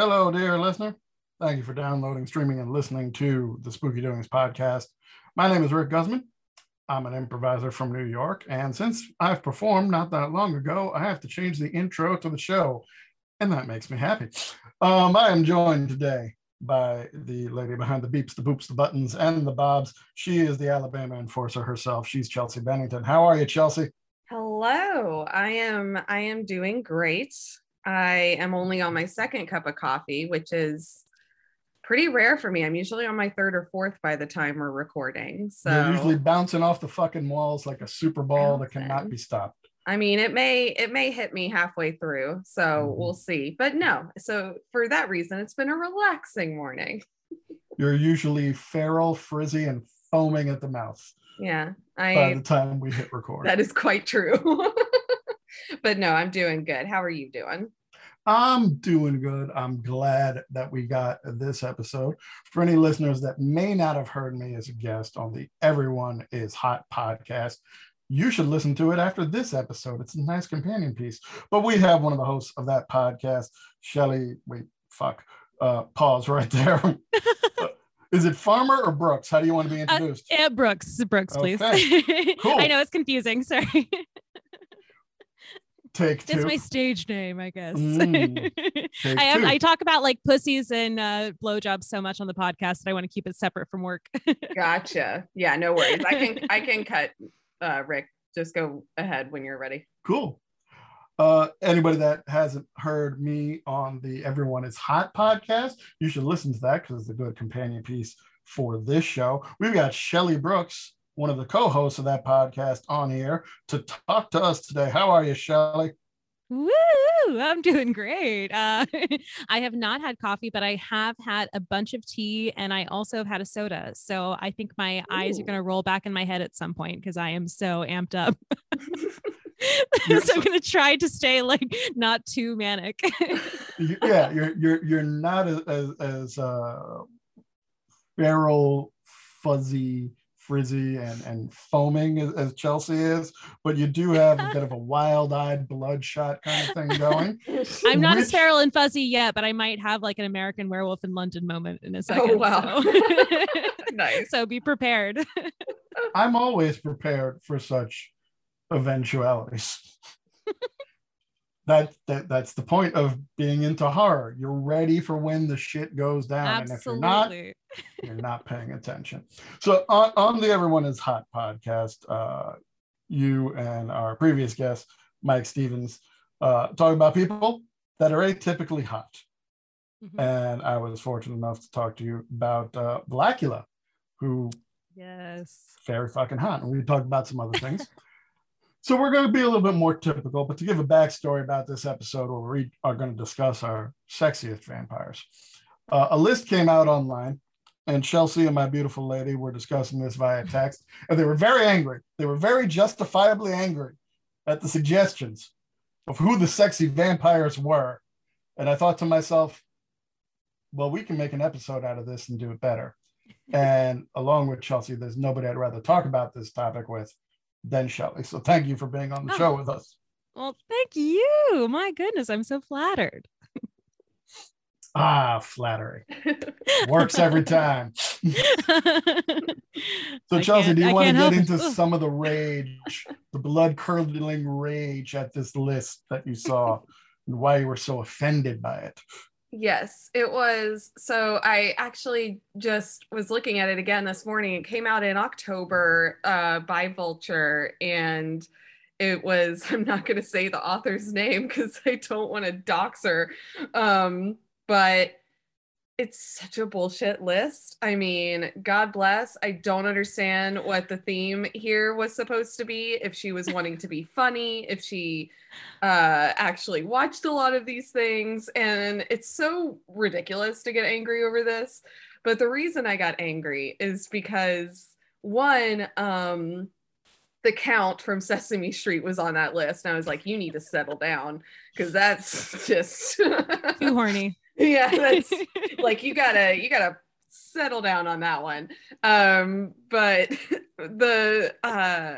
Hello, dear listener. Thank you for downloading, streaming, and listening to the Spooky Doings podcast. My name is Rick Guzman. I'm an improviser from New York. And since I've performed not that long ago, I have to change the intro to the show. And that makes me happy. Um, I am joined today by the lady behind the beeps, the boops, the buttons, and the bobs. She is the Alabama enforcer herself. She's Chelsea Bennington. How are you, Chelsea? Hello. I am I am doing great. I am only on my second cup of coffee, which is pretty rare for me. I'm usually on my third or fourth by the time we're recording. So You're usually bouncing off the fucking walls like a super ball that cannot be stopped. I mean, it may it may hit me halfway through, so Mhm. we'll see. But no, so for that reason, it's been a relaxing morning. You're usually feral, frizzy, and foaming at the mouth Yeah, I. by the time we hit record. that is quite true. but no, I'm doing good. How are you doing? I'm doing good. I'm glad that we got this episode. For any listeners that may not have heard me as a guest on the Everyone is Hot podcast, you should listen to it after this episode. It's a nice companion piece. But we have one of the hosts of that podcast, Shelley. Wait, fuck. Uh, pause right there. is it Farmer or Brooks? How do you want to be Uh, introduced? yeah, Brooks, Brooks, please. Okay, cool. I know it's confusing. Sorry. Take That's two. my stage name, I guess. Mm, I am. I talk about like pussies and uh, blowjobs so much on the podcast that I want to keep it separate from work. Gotcha. Yeah, no worries. I can I can cut uh Rick. Just go ahead when you're ready. Cool. Uh, anybody that hasn't heard me on the Everyone is Hot podcast, you should listen to that because it's a good companion piece for this show. We've got Shelley Brooks, one of the co hosts of that podcast, on here to talk to us today. How are you, Shelley? Woo! I'm doing great. Uh, I have not had coffee, but I have had a bunch of tea and I also have had a soda. So I think my eyes are going to roll back in my head at some point because I am so amped up. So I'm going to try to stay like not too manic. Yeah, you're you're you're not as as, as uh, feral, fuzzy, frizzy, and and foaming as, as Chelsea is, but you do have a bit of a wild-eyed, bloodshot kind of thing going. I'm not as Which- feral and fuzzy yet, but I might have like an American werewolf in London moment in a oh, second. Oh, wow. So, nice. so be prepared. I'm always prepared for such eventualities. That, that that's the point of being into horror. You're ready for when the shit goes down, and if you're not, Absolutely. you're not paying attention. So on, on the Everyone is Hot podcast, uh, you and our previous guest, Mike Stevens, uh, talk about people that are atypically hot. Mhm. And I was fortunate enough to talk to you about uh, Blacula, who Yes. very fucking hot. And we talked about some other things. so we're going to be a little bit more typical, but to give a backstory about this episode, where we are going to discuss our sexiest vampires. Uh, a list came out online, and Chelsea and my beautiful lady were discussing this via text, and they were very angry. They were very justifiably angry at the suggestions of who the sexy vampires were. And I thought to myself, well, we can make an episode out of this and do it better. And along with Chelsea, there's nobody I'd rather talk about this topic with than Shelley. So thank you for being on the Oh. show with us. Well, thank you. My goodness, I'm so flattered. Ah, flattery works every time. So Chelsea, do you I want to get it. into some of the rage, the blood curdling rage at this list that you saw, and why you were so offended by it? Yes, it was. So I actually just was looking at it again this morning. It came out in October uh, by Vulture, and it was. I'm not going to say the author's name because I don't want to dox her, um, but it's such a bullshit list. I mean, God bless. I don't understand what the theme here was supposed to be. If she was wanting to be funny, if she uh, actually watched a lot of these things, and it's so ridiculous to get angry over this. But the reason I got angry is because one, um, the count from Sesame Street was on that list, and I was like, "You need to settle down," because that's just Too horny. Yeah, that's like you gotta you gotta settle down on that one. Um, but the uh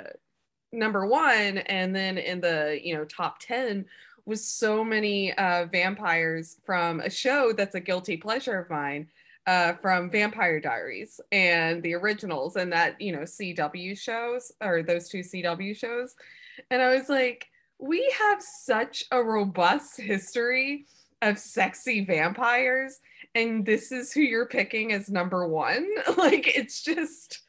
number one and then in the you know top 10 was so many uh, vampires from a show that's a guilty pleasure of mine uh, from Vampire Diaries and the originals and that, you know, CW shows or those two CW shows. And I was like, we have such a robust history of sexy vampires, and this is who you're picking as number one. like, it's just,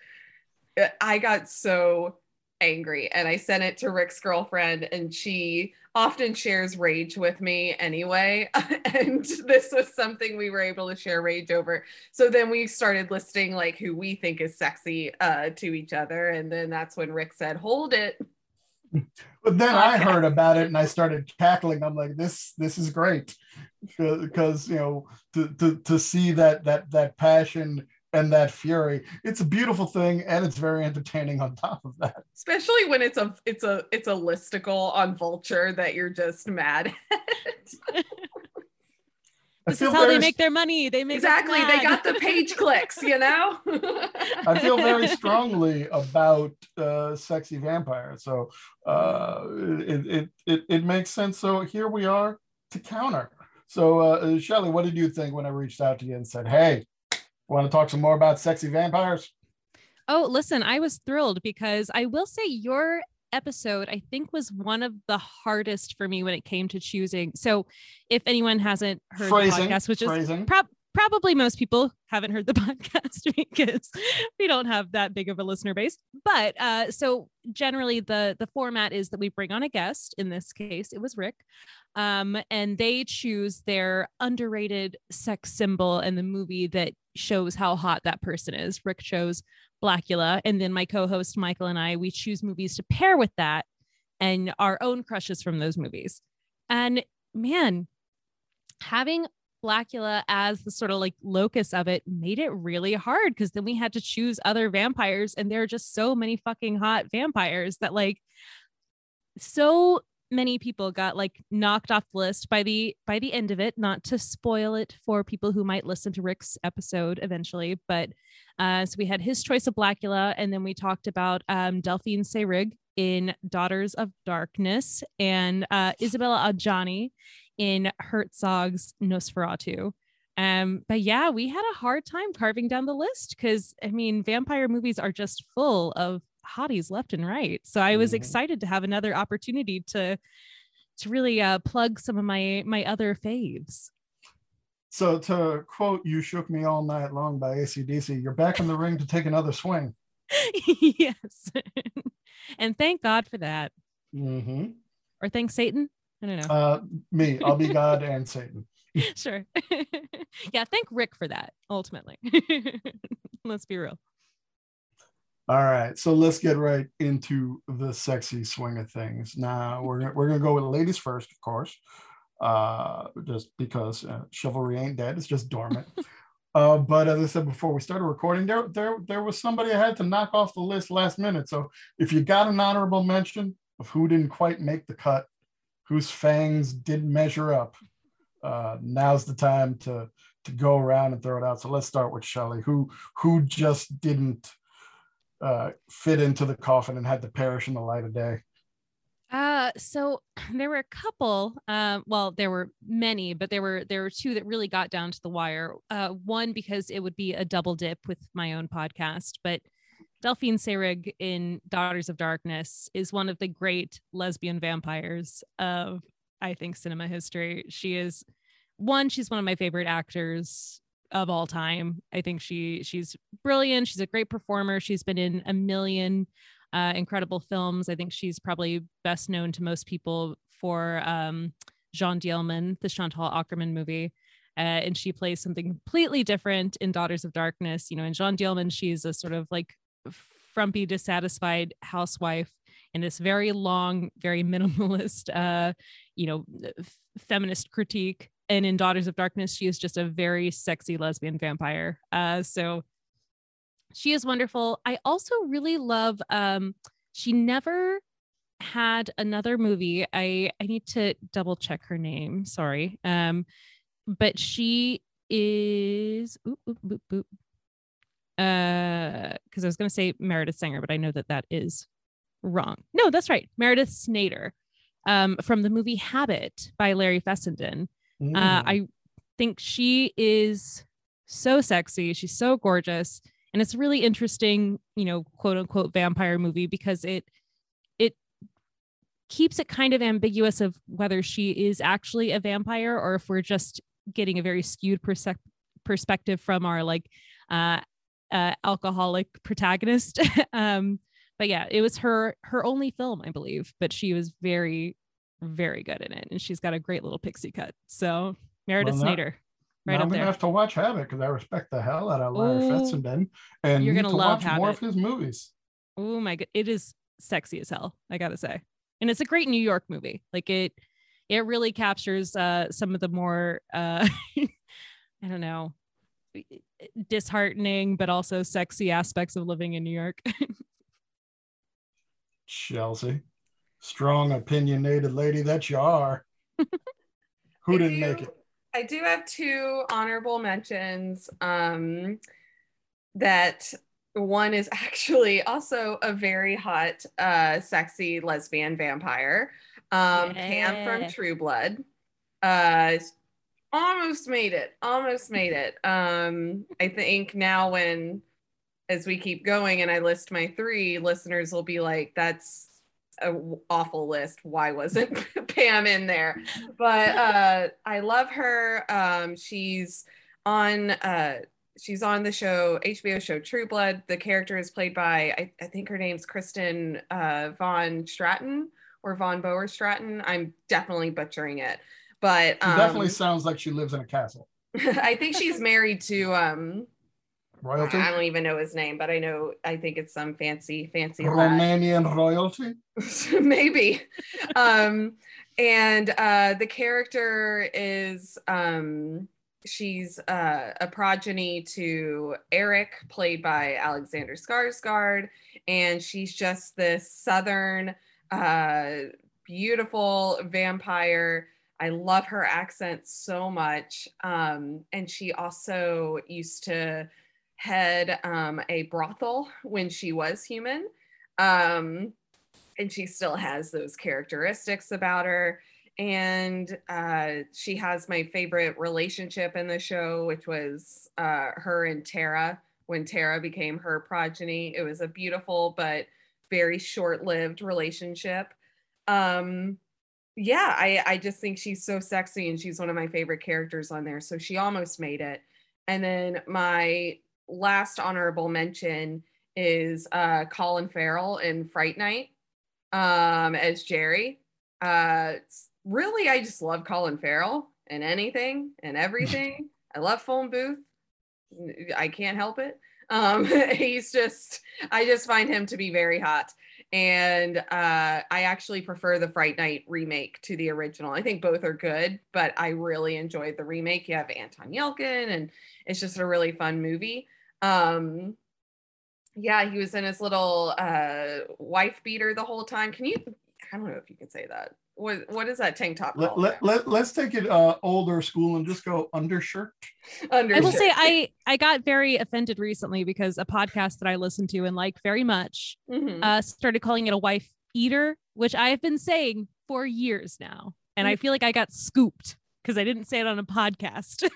I got so angry and I sent it to Rick's girlfriend, and she often shares rage with me anyway. and this was something we were able to share rage over. So then we started listing like who we think is sexy uh, to each other. And then that's when Rick said, Hold it. But then I heard about it and I started cackling. I'm like, this this is great. Because you know, to, to to see that that that passion and that fury it's a beautiful thing and it's very entertaining on top of that especially when it's a it's a it's a listicle on vulture that you're just mad at this is how they make their money. They make exactly they got the page clicks you know? I feel very strongly about uh, sexy vampire so uh, it, it, it, it makes sense. So here we are to counter. So uh, shelly what did you think when i reached out to you and said hey Want to talk some more about sexy vampires? Oh, listen, I was thrilled because I will say your episode I think was one of the hardest for me when it came to choosing. So, if anyone hasn't heard phrasing, the podcast, which is pro- probably most people haven't heard the podcast because we don't have that big of a listener base. But uh, so generally, the the format is that we bring on a guest. In this case, it was Rick, um, and they choose their underrated sex symbol in the movie that shows how hot that person is. Rick chose Blacula, and then my co-host Michael and I we choose movies to pair with that and our own crushes from those movies. And man, having Blacula as the sort of like locus of it made it really hard because then we had to choose other vampires, and there are just so many fucking hot vampires that like so many people got like knocked off the list by the by the end of it not to spoil it for people who might listen to rick's episode eventually but uh so we had his choice of blacula and then we talked about um delphine seyrig in daughters of darkness and uh isabella adjani in herzog's nosferatu. Um but yeah we had a hard time carving down the list because i mean vampire movies are just full of hotties left and right. So I was mm-hmm. excited to have another opportunity to to really uh, plug some of my my other faves. So to quote "You shook me all night long" by ACDC, you're back in the ring to take another swing. yes, and thank God for that. Mm-hmm. Or thank Satan. I don't know. Uh, me, I'll be God and Satan. sure. yeah, thank Rick for that. Ultimately, let's be real. All right, so let's get right into the sexy swing of things. Now we're gonna, we're gonna go with ladies first, of course, uh, just because uh, chivalry ain't dead; it's just dormant. uh, but as I said before we started recording, there there there was somebody I had to knock off the list last minute. So if you got an honorable mention of who didn't quite make the cut, whose fangs didn't measure up, uh, now's the time to to go around and throw it out. So let's start with Shelley, who who just didn't uh, fit into the coffin and had to perish in the light of day? Uh, so there were a couple. Uh, well, there were many, but there were there were two that really got down to the wire. Uh, one because it would be a double dip with my own podcast, but Delphine Seyrig in Daughters of Darkness is one of the great lesbian vampires of I think cinema history. She is one. She's one of my favorite actors of all time. I think she she's brilliant. She's a great performer. She's been in a million uh, incredible films. I think she's probably best known to most people for um, Jeanne Dielman, the Chantal Akerman movie. Uh, and she plays something completely different in Daughters of Darkness. You know, in Jeanne Dielman, she's a sort of like frumpy, dissatisfied housewife in this very long, very minimalist, uh, you know, feminist critique and in Daughters of Darkness, she is just a very sexy lesbian vampire. Uh, so she is wonderful. I also really love. Um, she never had another movie. I I need to double check her name. Sorry. Um, but she is. Uh, because I was going to say Meredith Sanger, but I know that that is wrong. No, that's right. Meredith Snaider. um, from the movie Habit by Larry Fessenden. Uh, mm. Uh, I think she is so sexy. She's so gorgeous. And it's a really interesting, you know, quote unquote vampire movie because it it keeps it kind of ambiguous of whether she is actually a vampire or if we're just getting a very skewed perse- perspective from our like uh, uh alcoholic protagonist. um but yeah, it was her her only film, I believe, but she was very very good in it and she's got a great little pixie cut. So Meredith well, Snaider. Right I'm gonna have to watch Habit because I respect the hell out of Larry Fessenden, and you're gonna to love watch more of his movies. Oh my god, it is sexy as hell. I gotta say, and it's a great New York movie. Like it, it really captures uh, some of the more uh, I don't know, disheartening but also sexy aspects of living in New York. Chelsea, strong opinionated lady that you are. Who didn't make it? I do have two honorable mentions. Um, that one is actually also a very hot, uh, sexy lesbian vampire. Um, yeah. Pam from True Blood. Uh, almost made it. Almost made it. Um, I think now when as we keep going and I list my three, listeners will be like, that's a awful list. Why wasn't Pam in there? But uh, I love her. Um, she's on uh, she's on the show HBO show True Blood. The character is played by I, I think her name's Kristen uh, Von Stratton or Von Boer Stratton. I'm definitely butchering it, but um, definitely sounds like she lives in a castle. I think she's married to um, royalty. I don't even know his name, but I know I think it's some fancy, fancy Romanian lad. royalty. Maybe. um, and uh, the character is um, she's uh, a progeny to Eric, played by Alexander Skarsgård, and she's just this southern, uh, beautiful vampire. I love her accent so much. Um, and she also used to had um, a brothel when she was human. Um, and she still has those characteristics about her. And uh, she has my favorite relationship in the show, which was uh, her and Tara when Tara became her progeny. It was a beautiful but very short lived relationship. Um, yeah, I, I just think she's so sexy and she's one of my favorite characters on there. So she almost made it. And then my last honorable mention is uh, Colin Farrell in Fright Night um, as Jerry. Uh, really, I just love Colin Farrell and anything and everything. I love Phone Booth. I can't help it. Um, he's just, I just find him to be very hot. And uh, I actually prefer the Fright Night remake to the original. I think both are good, but I really enjoyed the remake. You have Anton Yelchin, and it's just a really fun movie. Um, yeah, he was in his little uh, wife beater the whole time. Can you? I don't know if you can say that. What what is that tank top? Let, let, let, let's take it uh, older school and just go undershirt. undershirt. I will say I I got very offended recently because a podcast that I listened to and like very much mm-hmm. uh, started calling it a wife eater, which I have been saying for years now, and mm-hmm. I feel like I got scooped because I didn't say it on a podcast.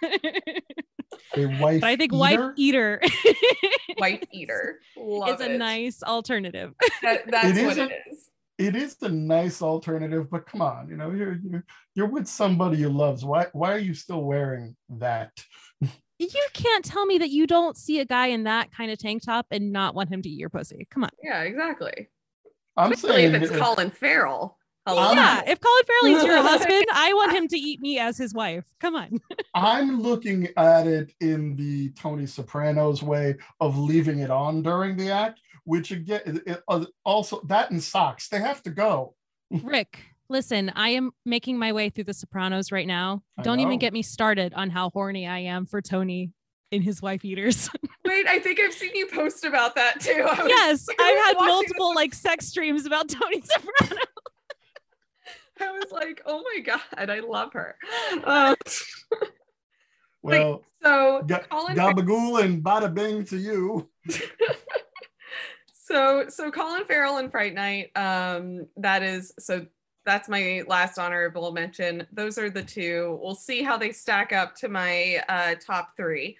A wife but I think eater? wife eater. wife eater. Love it's a nice alternative. That, that's it what it is. It is a nice alternative, but come on, you know, you're you're you're with somebody you loves. Why why are you still wearing that? you can't tell me that you don't see a guy in that kind of tank top and not want him to eat your pussy. Come on. Yeah, exactly. I'm Especially saying if it's Colin Farrell. Hello? Yeah, if Colin Farrell is your husband, I want him to eat me as his wife. Come on. I'm looking at it in the Tony Soprano's way of leaving it on during the act, which again, it, it, uh, also that and socks, they have to go. Rick, listen, I am making my way through the Sopranos right now. Don't even get me started on how horny I am for Tony in his wife eaters. Wait, I think I've seen you post about that too. Was, yes, I've had multiple like sex streams about Tony Soprano. I was like, oh my god, I love her. Uh, well, so ga- Colin gabagool and bada bing to you. So so Colin Farrell and Fright Night. Um, that is so that's my last honorable mention. Those are the two. We'll see how they stack up to my uh, top three.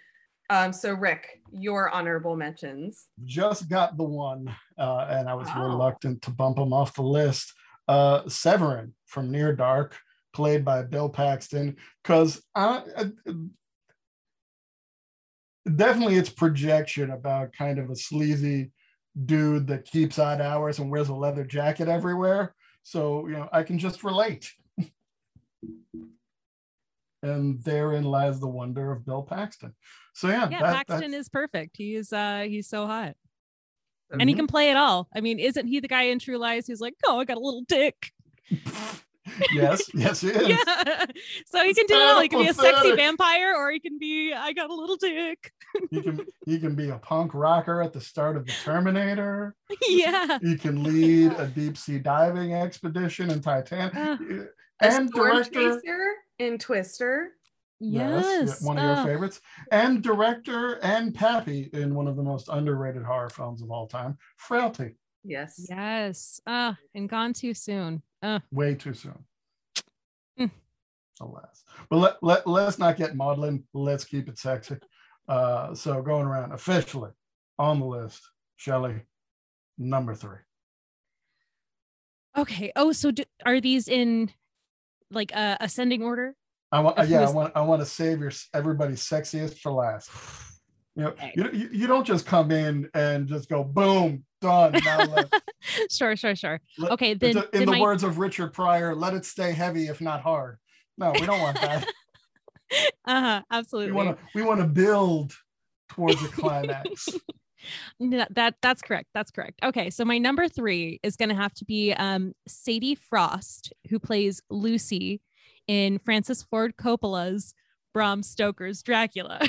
Um, so Rick, your honorable mentions. Just got the one, uh, and I was wow. reluctant to bump him off the list. Uh, Severen from Near Dark, played by Bill Paxton, because I, I, definitely it's projection about kind of a sleazy dude that keeps odd hours and wears a leather jacket everywhere. So, you know, I can just relate. and therein lies the wonder of Bill Paxton. So yeah, yeah, that, Paxton is perfect. He's uh he's so hot. Mm-hmm. And he can play it all. I mean, isn't he the guy in True Lies who's like, oh, I got a little dick? yes, yes, he is. Yeah. So he can do it all. He can be a sexy vampire, or he can be I got a little dick. he can he can be a punk rocker at the start of the Terminator. Yeah. He can lead a deep sea diving expedition in Titanic. Uh, and director in Twister. Yes, yes one of your favorites, and director and Pappy in one of the most underrated horror films of all time, Frailty. Yes, yes, uh, and gone too soon. Uh. Way too soon. Mm. Alas, but let, let let's not get maudlin. Let's keep it sexy. Uh, so going around officially on the list, Shelley, number three. Okay. Oh, so do, are these in like uh, ascending order? I want, uh, yeah, I want, I want to save your everybody's sexiest for last. You know, okay. you, you don't just come in and just go boom, done. sure, sure, sure. Let, okay, then a, in then the my... words of Richard Pryor, let it stay heavy if not hard. No, we don't want that. uh-huh, absolutely. We want to we want to build towards a climax. that that's correct. That's correct. Okay, so my number three is going to have to be um, Sadie Frost, who plays Lucy in Francis Ford Coppola's Bram Stoker's Dracula.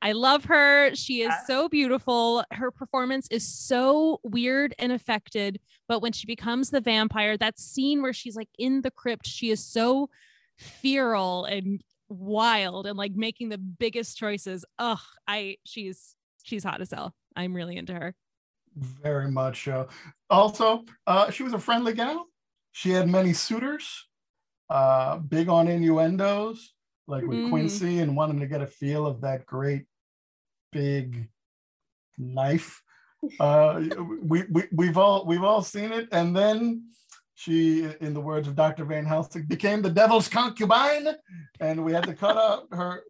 I love her. She is so beautiful. Her performance is so weird and affected. But when she becomes the vampire, that scene where she's like in the crypt, she is so feral and wild and like making the biggest choices. Ugh, I she's she's hot as hell. I'm really into her. Very much so. Also, uh, she was a friendly gal. She had many suitors, uh, big on innuendos, like with mm. Quincy, and wanting to get a feel of that great big knife. Uh, we, we we've all we've all seen it, and then she, in the words of Dr. Van Helsing, became the devil's concubine, and we had to cut out her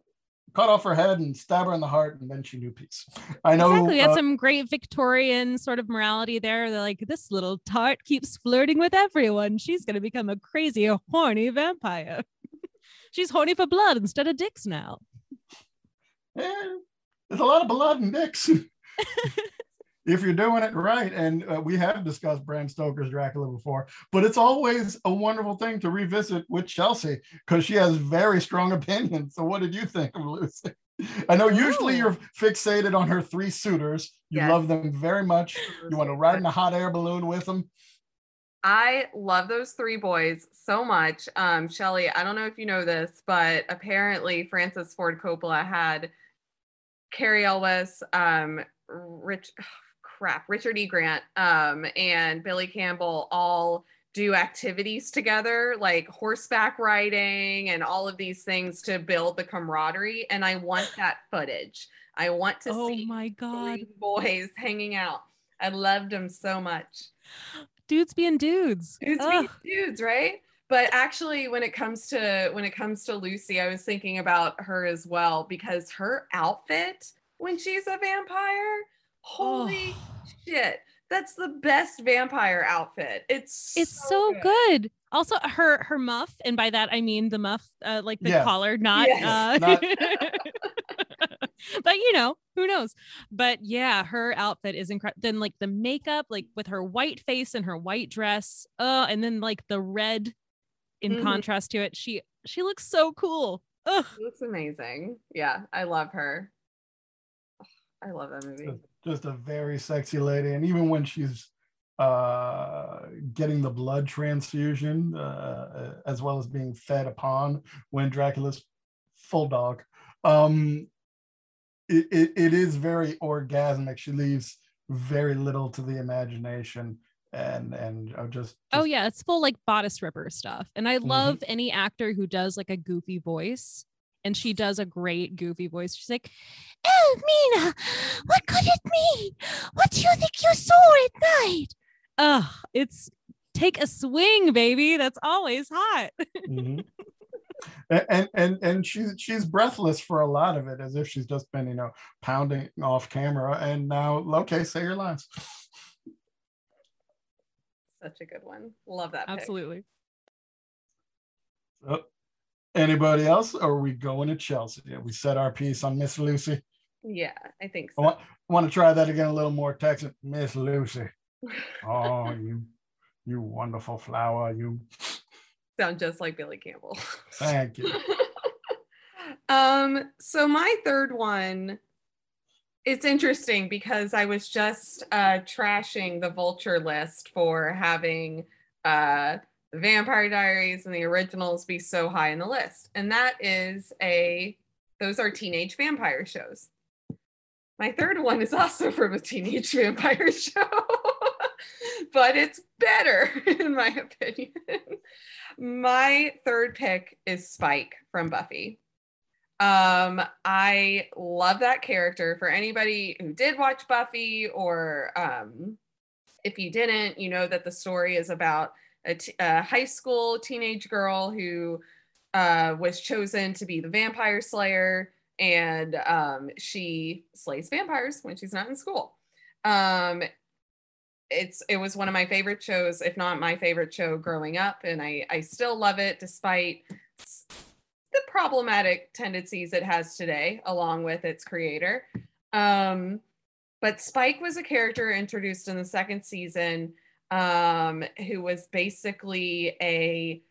cut off her head and stab her in the heart, and then she knew peace. I know exactly. That's uh, some great Victorian sort of morality there. They're like, this little tart keeps flirting with everyone. She's gonna become a crazy, horny vampire. She's horny for blood instead of dicks now. Yeah, there's a lot of blood and dicks. if you're doing it right. And uh, we have discussed Bram Stoker's Dracula before, but it's always a wonderful thing to revisit with Chelsea because she has very strong opinions. So, what did you think of Lucy? I know usually you're fixated on her three suitors. You yes. love them very much. You want to ride in a hot air balloon with them. I love those three boys so much. Um, Shelley, I don't know if you know this, but apparently Francis Ford Coppola had Cary Elwes, um, Rich, crap, Richard E. Grant um, and Billy Campbell all do activities together, like horseback riding and all of these things to build the camaraderie. And I want that footage. I want to oh see my god boys hanging out. I loved them so much. Dudes being dudes. Dudes Ugh. being dudes, right? But actually, when it comes to when it comes to Lucy, I was thinking about her as well because her outfit when she's a vampire, holy oh shit. That's the best vampire outfit. It's it's so, so good. good. Also, her her muff, and by that I mean the muff, uh, like the yeah. collar, not. Yes. Uh, not- but you know, who knows? But yeah, her outfit is incredible. Then like the makeup, like with her white face and her white dress, uh, and then like the red in mm-hmm. contrast to it. She she looks so cool. Ugh. She looks amazing. Yeah, I love her. I love that movie just a very sexy lady. And even when she's uh, getting the blood transfusion, uh, as well as being fed upon when Dracula's full dog, um, it, it, it is very orgasmic. She leaves very little to the imagination. and and uh, just, just, oh yeah it's full like bodice ripper stuff and i mm-hmm. love mm-hmm. any actor who does like a goofy voice and she does a great goofy voice she's like oh mina what could it mean what do you think you saw at night Ugh, it's take a swing baby that's always hot mm-hmm. and and and she's she's breathless for a lot of it as if she's just been you know pounding off camera and now okay say your lines such a good one. Love that. Absolutely. So, anybody else? Or are we going to Chelsea? We set our piece on Miss Lucy. Yeah, I think so. I want, I want to try that again a little more Texan. Miss Lucy. oh, you you wonderful flower. You sound just like Billy Campbell. Thank you. um, so my third one it's interesting because I was just uh, trashing the vulture list for having uh, the Vampire Diaries and the originals be so high in the list. And that is a, those are teenage vampire shows. My third one is also from a teenage vampire show, but it's better in my opinion. My third pick is Spike from Buffy. Um, I love that character. For anybody who did watch Buffy, or um, if you didn't, you know that the story is about a, t- a high school teenage girl who uh, was chosen to be the vampire slayer, and um, she slays vampires when she's not in school. Um, it's it was one of my favorite shows, if not my favorite show growing up, and I I still love it despite the problematic tendencies it has today, along with its creator. Um, but Spike was a character introduced in the second season um, who was basically a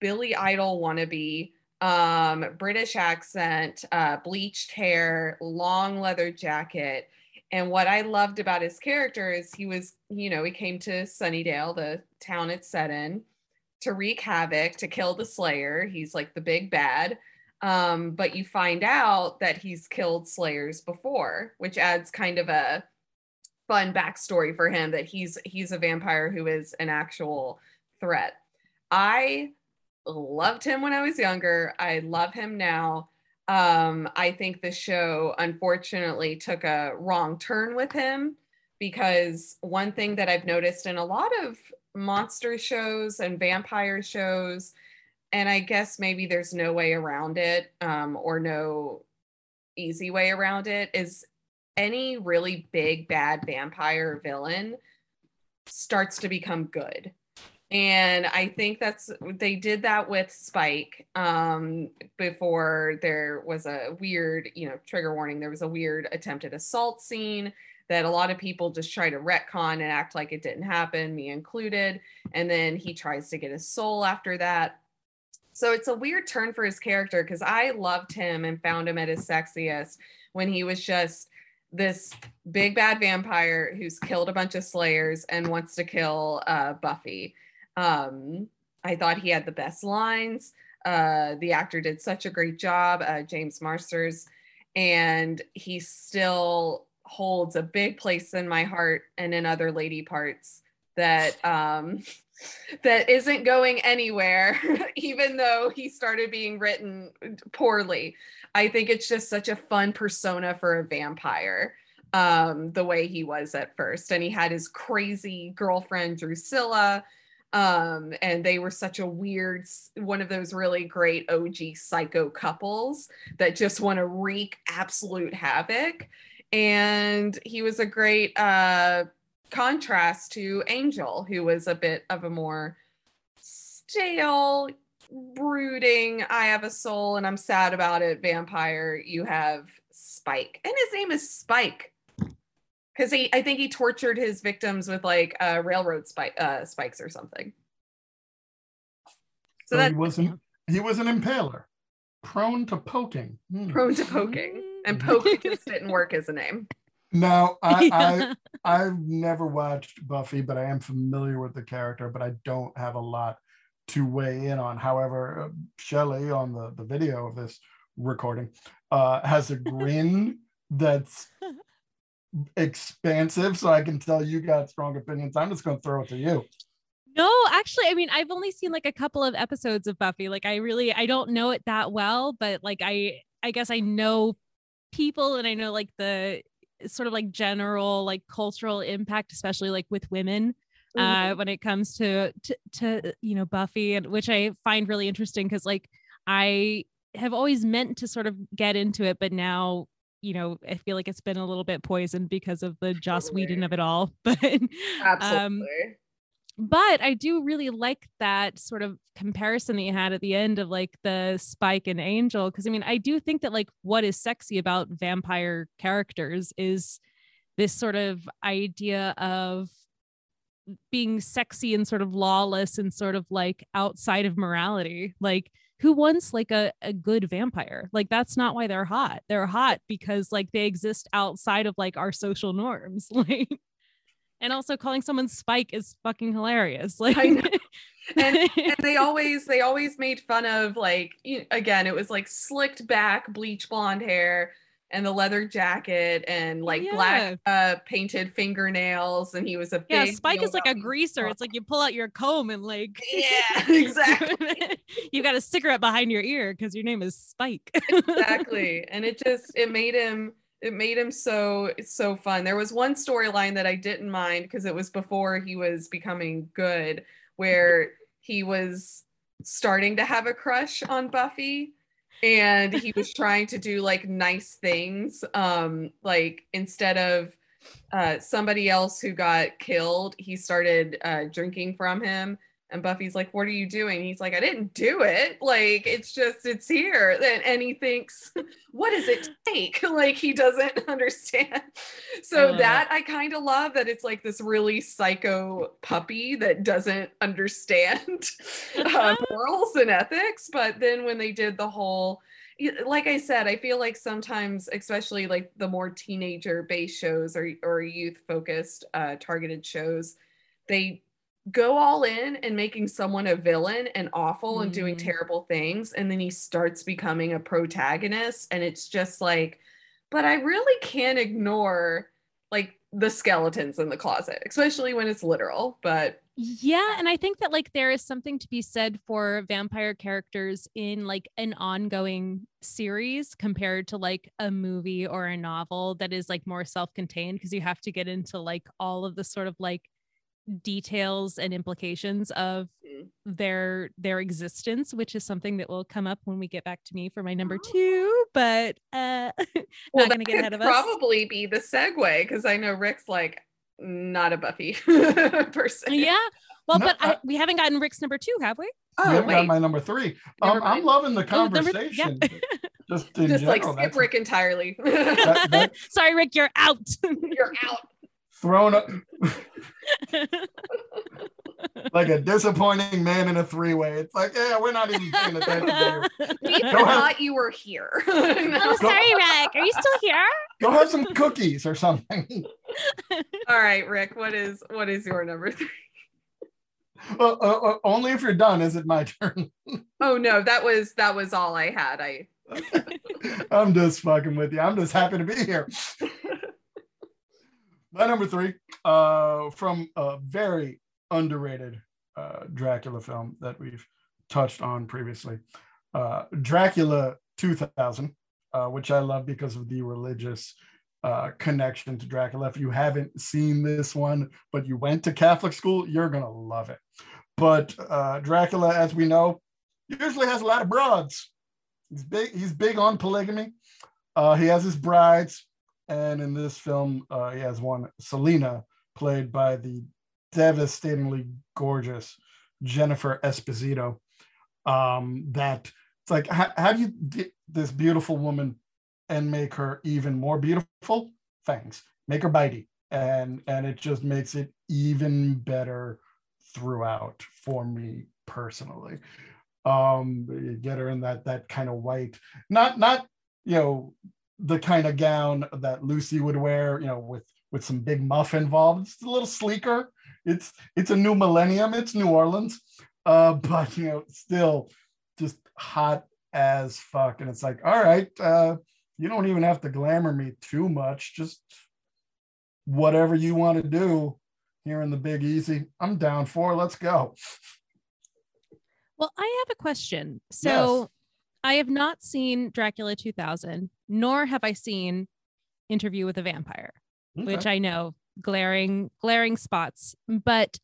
Billy Idol wannabe, um, British accent, uh, bleached hair, long leather jacket. And what I loved about his character is he was, you know, he came to Sunnydale, the town it's set in to wreak havoc, to kill the Slayer. He's like the big bad. Um, but you find out that he's killed Slayers before, which adds kind of a fun backstory for him that he's he's a vampire who is an actual threat. I loved him when I was younger. I love him now. Um, I think the show unfortunately took a wrong turn with him because one thing that I've noticed in a lot of monster shows and vampire shows and i guess maybe there's no way around it um, or no easy way around it is any really big bad vampire villain starts to become good and i think that's they did that with spike um, before there was a weird you know trigger warning there was a weird attempted assault scene that a lot of people just try to retcon and act like it didn't happen, me included. And then he tries to get his soul after that. So it's a weird turn for his character because I loved him and found him at his sexiest when he was just this big bad vampire who's killed a bunch of slayers and wants to kill uh, Buffy. Um, I thought he had the best lines. Uh, the actor did such a great job, uh, James Marsters, and he still holds a big place in my heart and in other lady parts that um that isn't going anywhere even though he started being written poorly i think it's just such a fun persona for a vampire um the way he was at first and he had his crazy girlfriend drusilla um and they were such a weird one of those really great og psycho couples that just want to wreak absolute havoc and he was a great uh, contrast to Angel, who was a bit of a more stale, brooding, I have a soul and I'm sad about it vampire. You have Spike, and his name is Spike because he, I think he tortured his victims with like uh, railroad spike, uh, spikes or something. So, so that he wasn't. He was an impaler, prone to poking. Hmm. Prone to poking and Poke just didn't work as a name. No, I, yeah. I I've never watched Buffy, but I am familiar with the character, but I don't have a lot to weigh in on. However, uh, Shelley on the, the video of this recording uh, has a grin that's expansive, so I can tell you got strong opinions. I'm just going to throw it to you. No, actually, I mean, I've only seen like a couple of episodes of Buffy. Like, I really, I don't know it that well, but like, I, I guess I know people, and I know like the sort of like general like cultural impact, especially like with women. Uh, mm-hmm. Uh, when it comes to, to to you know Buffy, and which I find really interesting because like I have always meant to sort of get into it, but now you know I feel like it's been a little bit poisoned because of the Joss totally. Whedon of it all. But absolutely. Um, but I do really like that sort of comparison that you had at the end of like the Spike and Angel. Cause I mean, I do think that like what is sexy about vampire characters is this sort of idea of being sexy and sort of lawless and sort of like outside of morality. Like, who wants like a, a good vampire? Like, that's not why they're hot. They're hot because like they exist outside of like our social norms. Like, and also calling someone Spike is fucking hilarious. Like, and, and they always they always made fun of like again it was like slicked back bleach blonde hair and the leather jacket and like yeah. black uh painted fingernails and he was a big yeah spike is like a greaser. it's like you pull out your comb and like yeah exactly. You got a cigarette behind your ear because your name is spike. Exactly and it just it made him it made him so so fun. There was one storyline that I didn't mind because it was before he was becoming good, where he was starting to have a crush on Buffy and he was trying to do like nice things um like instead of uh somebody else who got killed he started uh drinking from him and Buffy's like, What are you doing? He's like, I didn't do it. Like, it's just, it's here. And, and he thinks, What does it take? like, he doesn't understand. So, uh, that I kind of love that it's like this really psycho puppy that doesn't understand uh, morals and ethics. But then when they did the whole, like I said, I feel like sometimes, especially like the more teenager based shows or, or youth focused, uh, targeted shows, they go all in and making someone a villain and awful mm. and doing mm. terrible things and then he starts becoming a protagonist and it's just like but i really can't ignore like the skeletons in the closet especially when it's literal but yeah and i think that like there is something to be said for vampire characters in like an ongoing series compared to like a movie or a novel that is like more self-contained because you have to get into like all of the sort of like details and implications of mm. their their existence which is something that will come up when we get back to me for my number oh. two but uh well, not gonna get ahead of probably us. probably be the segue because i know rick's like not a buffy person. Yeah well no, but I, I, we haven't gotten rick's number two have we? Oh we haven't got my number three. Um, i'm loving the conversation oh, yeah. just just general, like skip rick entirely. That, that, sorry rick you're out. You're out thrown up like a disappointing man in a three-way. It's like, yeah, we're not even paying attention. We thought you were here. oh, sorry, Rick. Are you still here? Go have some cookies or something. All right, Rick. What is what is your number three? uh, uh, only if you're done. Is it my turn? oh no, that was that was all I had. I. I'm just fucking with you. I'm just happy to be here. My number three, uh, from a very underrated uh, Dracula film that we've touched on previously, uh, Dracula 2000, uh, which I love because of the religious uh, connection to Dracula. If you haven't seen this one, but you went to Catholic school, you're gonna love it. But uh, Dracula, as we know, usually has a lot of broads. He's big. He's big on polygamy. he has his brides and in this film, uh, he has one, Solina, played by the devastatingly gorgeous Jennifer Esposito. Um, that it's like, how, how do you get this beautiful woman and make her even more beautiful? Fangs, make her bitey, and and it just makes it even better throughout for me personally. Um, you get her in that that kind of white, not not you know the kind of gown that Lucy would wear, you know, with with some big muff involved. It's a little sleeker. It's it's a new millennium. It's New Orleans, uh, but you know, still just hot as fuck. And it's like, all right, uh, you don't even have to glamour me too much. Just whatever you want to do here in the Big Easy, I'm down for. Let's go. Well, I have a question. So yes. I have not seen Dracula 2000, nor have I seen Interview with a Vampire, okay. which I know glaring glaring spots. But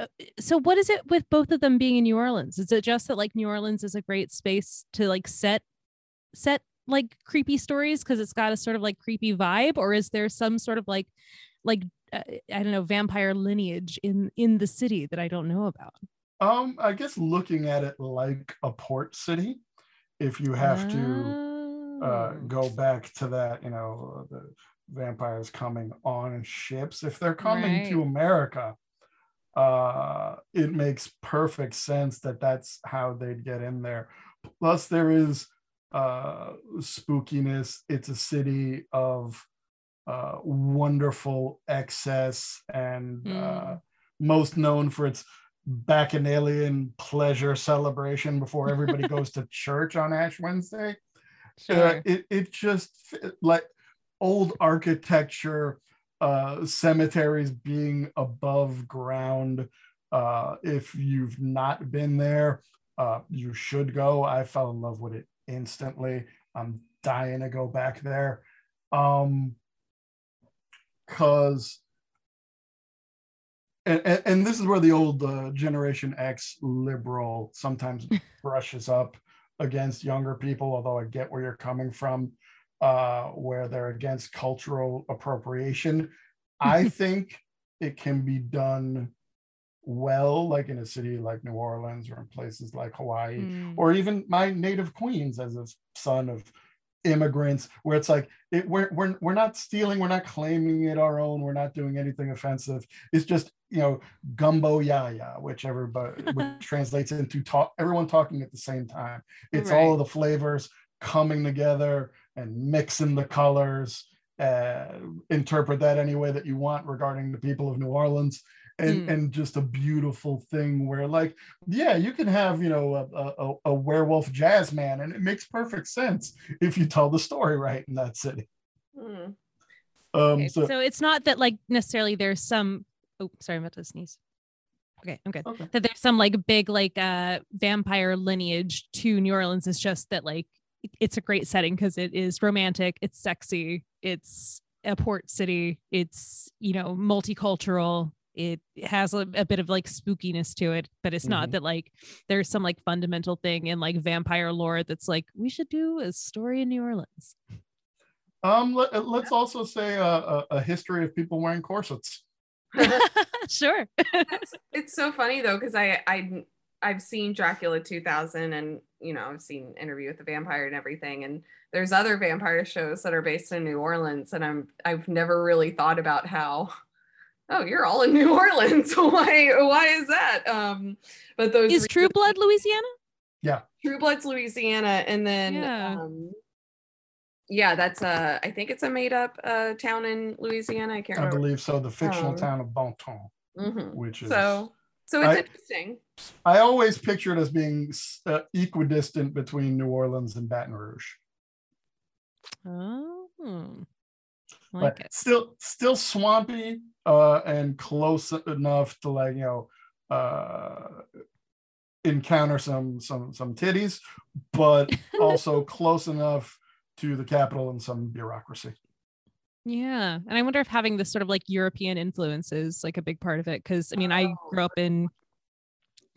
uh, so what is it with both of them being in New Orleans? Is it just that like New Orleans is a great space to like set set like creepy stories because it's got a sort of like creepy vibe or is there some sort of like like uh, I don't know vampire lineage in in the city that I don't know about? Um, I guess looking at it like a port city, if you have to uh, go oh. back to that, you know, the vampires coming on ships. If they're coming right. to America, uh, it makes perfect sense that that's how they'd get in there. Plus, there is uh, spookiness. It's a city of uh, wonderful excess and mm. most known for its bacchanalian pleasure celebration before everybody goes to church on Ash Wednesday. Sure. Uh, it, it just like old architecture, uh, cemeteries being above ground. Uh, if you've not been there, uh, you should go. I fell in love with it instantly. I'm dying to go back there. Um, cause and, and, and, this is where the old uh, generation x liberal sometimes brushes up against younger people although i get where you're coming from uh, where they're against cultural appropriation i think it can be done well like in a city like new orleans or in places like hawaii mm. or even my native queens as a son of immigrants where it's like it, we're, we're, we're not stealing we're not claiming it our own we're not doing anything offensive. It's just you know gumbo yaya which everybody which translates into talk everyone talking at the same time. It's right. all of the flavors coming together and mixing the colors uh, interpret that any way that you want regarding the people of new orleans and mm. and just a beautiful thing where like yeah you can have you know a, a, a werewolf jazz man and it makes perfect sense if you tell the story right in that city mm. um okay, so, so it's not that like necessarily there's some oh sorry i'm about to sneeze okay i'm good okay. that there's some like big like uh vampire lineage to new orleans it's just that like it's a great setting because it is romantic it's sexy it's a port city it's you know multicultural it has a, a, bit of like spookiness to it but it's mm-hmm. not that like there's some like fundamental thing in like vampire lore that's like we should do a story in new orleans. Um let, us uh, also say a, a, a, history of people wearing corsets. Sure. It's so funny though because i i i've seen dracula 2000 and you know i've seen interview with the vampire and everything and there's other vampire shows that are based in new orleans and i'm i've never really thought about how oh you're all in new orleans. Why why is that? Um but those is true blood louisiana? Yeah. True blood's louisiana and then yeah. um yeah that's a i think it's a made up uh town in louisiana. I can't i believe so the fictional um, town of Bon Temps mm-hmm. which is so so it's I, interesting. I always picture it as being uh, equidistant between new orleans and baton rouge. Oh like but it. still still swampy uh, and close enough to like you know uh, encounter some some some titties, but also close enough to the capital and some bureaucracy. Yeah, and I wonder if having this sort of like European influence is like a big part of it. Because I mean, I grew up in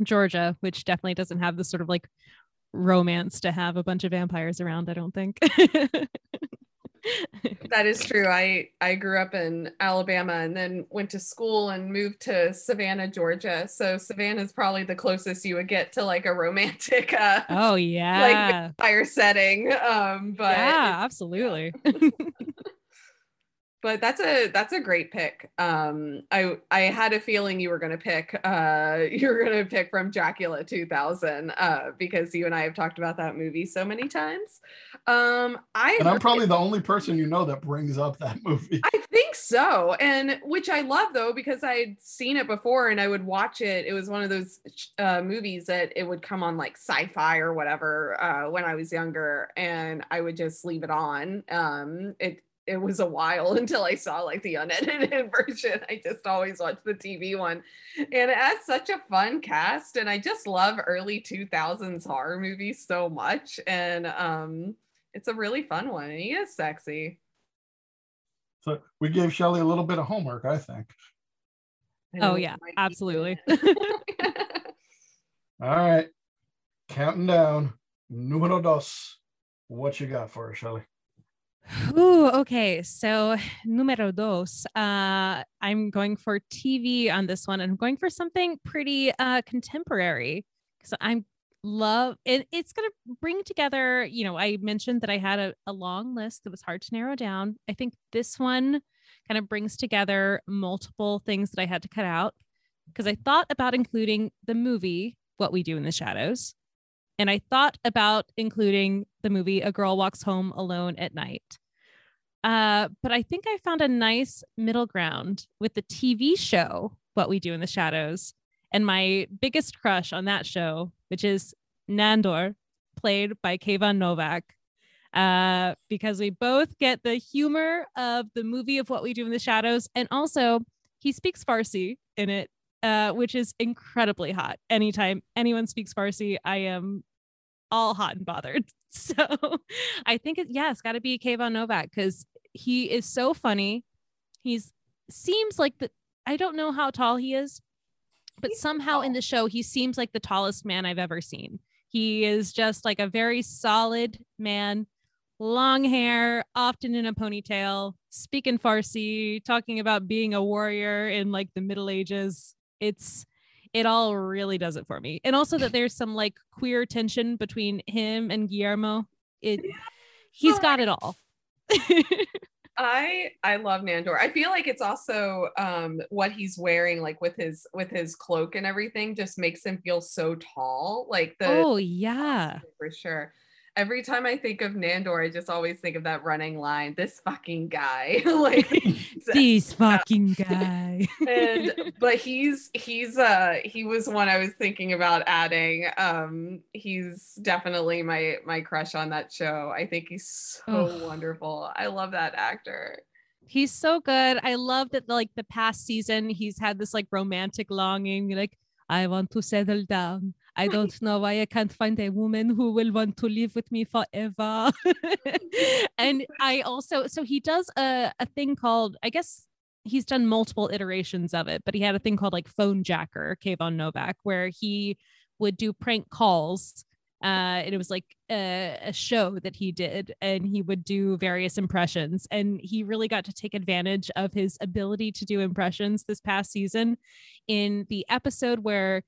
Georgia, which definitely doesn't have this sort of like romance to have a bunch of vampires around. I don't think. that is true. I I grew up in Alabama and then went to school and moved to Savannah, Georgia. So Savannah is probably the closest you would get to like a romantic uh oh yeah like fire setting. Um but yeah, absolutely. but that's a that's a great pick. Um, I I had a feeling you were gonna pick uh, you were gonna pick from Dracula 2000 uh, because you and I have talked about that movie so many times. Um, I and I'm probably the only person you know that brings up that movie. I think so, and which I love though because I'd seen it before and I would watch it. It was one of those uh, movies that it would come on like sci-fi or whatever uh, when I was younger, and I would just leave it on. Um, it it was a while until I saw like the unedited version. I just always watched the TV one. And it has such a fun cast. And I just love early 2000s horror movies so much. And um, it's a really fun one. And he is sexy. So we gave Shelly a little bit of homework, I think. I oh, yeah, absolutely. All right. Counting down. Numero dos. What you got for us, Shelly? Ooh, okay. So numero dos. Uh, I'm going for TV on this one. I'm going for something pretty uh, contemporary because I'm love it. It's going to bring together. You know, I mentioned that I had a, a long list that was hard to narrow down. I think this one kind of brings together multiple things that I had to cut out because I thought about including the movie What We Do in the Shadows. And I thought about including the movie A Girl Walks Home Alone at Night. Uh, but I think I found a nice middle ground with the TV show, What We Do in the Shadows, and my biggest crush on that show, which is Nandor, played by Kayvan Novak. Uh, because we both get the humor of the movie of What We Do in the Shadows, and also he speaks Farsi in it, uh, which is incredibly hot. Anytime anyone speaks Farsi, I am all hot and bothered. So I think it, yeah, it's got to be Kayvan Novak because he is so funny. He's seems like the I don't know how tall he is, but He's somehow tall. in the show he seems like the tallest man I've ever seen. He is just like a very solid man, long hair, often in a ponytail, speaking Farsi, talking about being a warrior in like the Middle Ages. It's it all really does it for me. And also that there's some like queer tension between him and Guillermo. It he's got it all. I I love Nandor. I feel like it's also um what he's wearing like with his with his cloak and everything just makes him feel so tall. Like the Oh yeah. For sure every time I think of Nandor, I just always think of that running line, this fucking guy. like this fucking guy. and but he's he's uh he was one I was thinking about adding. Um he's definitely my my crush on that show. I think he's so wonderful. I love that actor. He's so good. I love that like the past season he's had this like romantic longing like I want to settle down. I don't know why I can't find a woman who will want to live with me forever. and I also, so he does a, a thing called, I guess he's done multiple iterations of it, but he had a thing called like Phone Jacker, Kayvan Novak, where he would do prank calls. Uh, and it was like a, a show that he did, and he would do various impressions. And he really got to take advantage of his ability to do impressions this past season in the episode where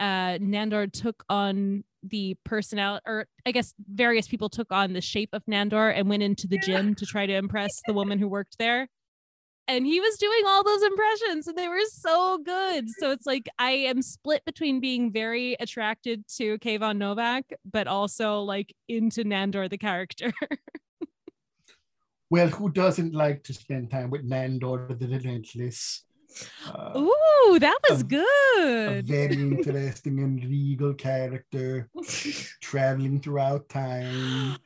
uh, Nandor took on the personality, or I guess various people took on the shape of Nandor and went into the gym to try to impress the woman who worked there. And he was doing all those impressions and they were so good. So it's like I am split between being very attracted to Kayvan Novak, but also like into Nandor the character. well, who doesn't like to spend time with Nandor the Relentless? Uh, Ooh, that was a, good. A very interesting and regal character traveling throughout time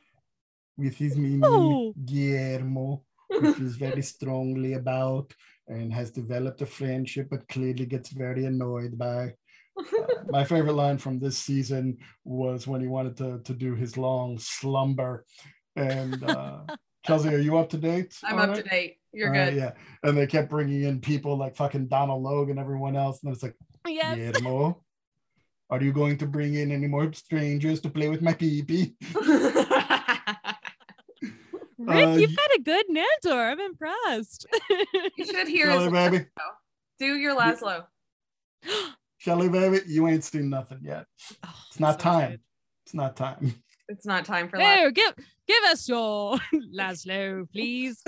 with his mini oh. Guillermo, which is very strongly about and has developed a friendship, but clearly gets very annoyed by. Uh, my favorite line from this season was when he wanted to, to do his long slumber. And uh, Chelsea, are you up to date? I'm up it? to date. You're uh. Yeah. And they kept bringing in people like fucking Donal Logue and everyone else. And it's like, yes. Guillermo, are you going to bring in any more strangers to play with my pee Rick, uh, you've got a good Nandor. I'm impressed. you should hear Shelly, baby. Do your Laszlo. Shelly, baby, you ain't seen nothing yet. Oh, it's not so time. Good. It's not time. It's not time for. No, give give us your Laszlo, please.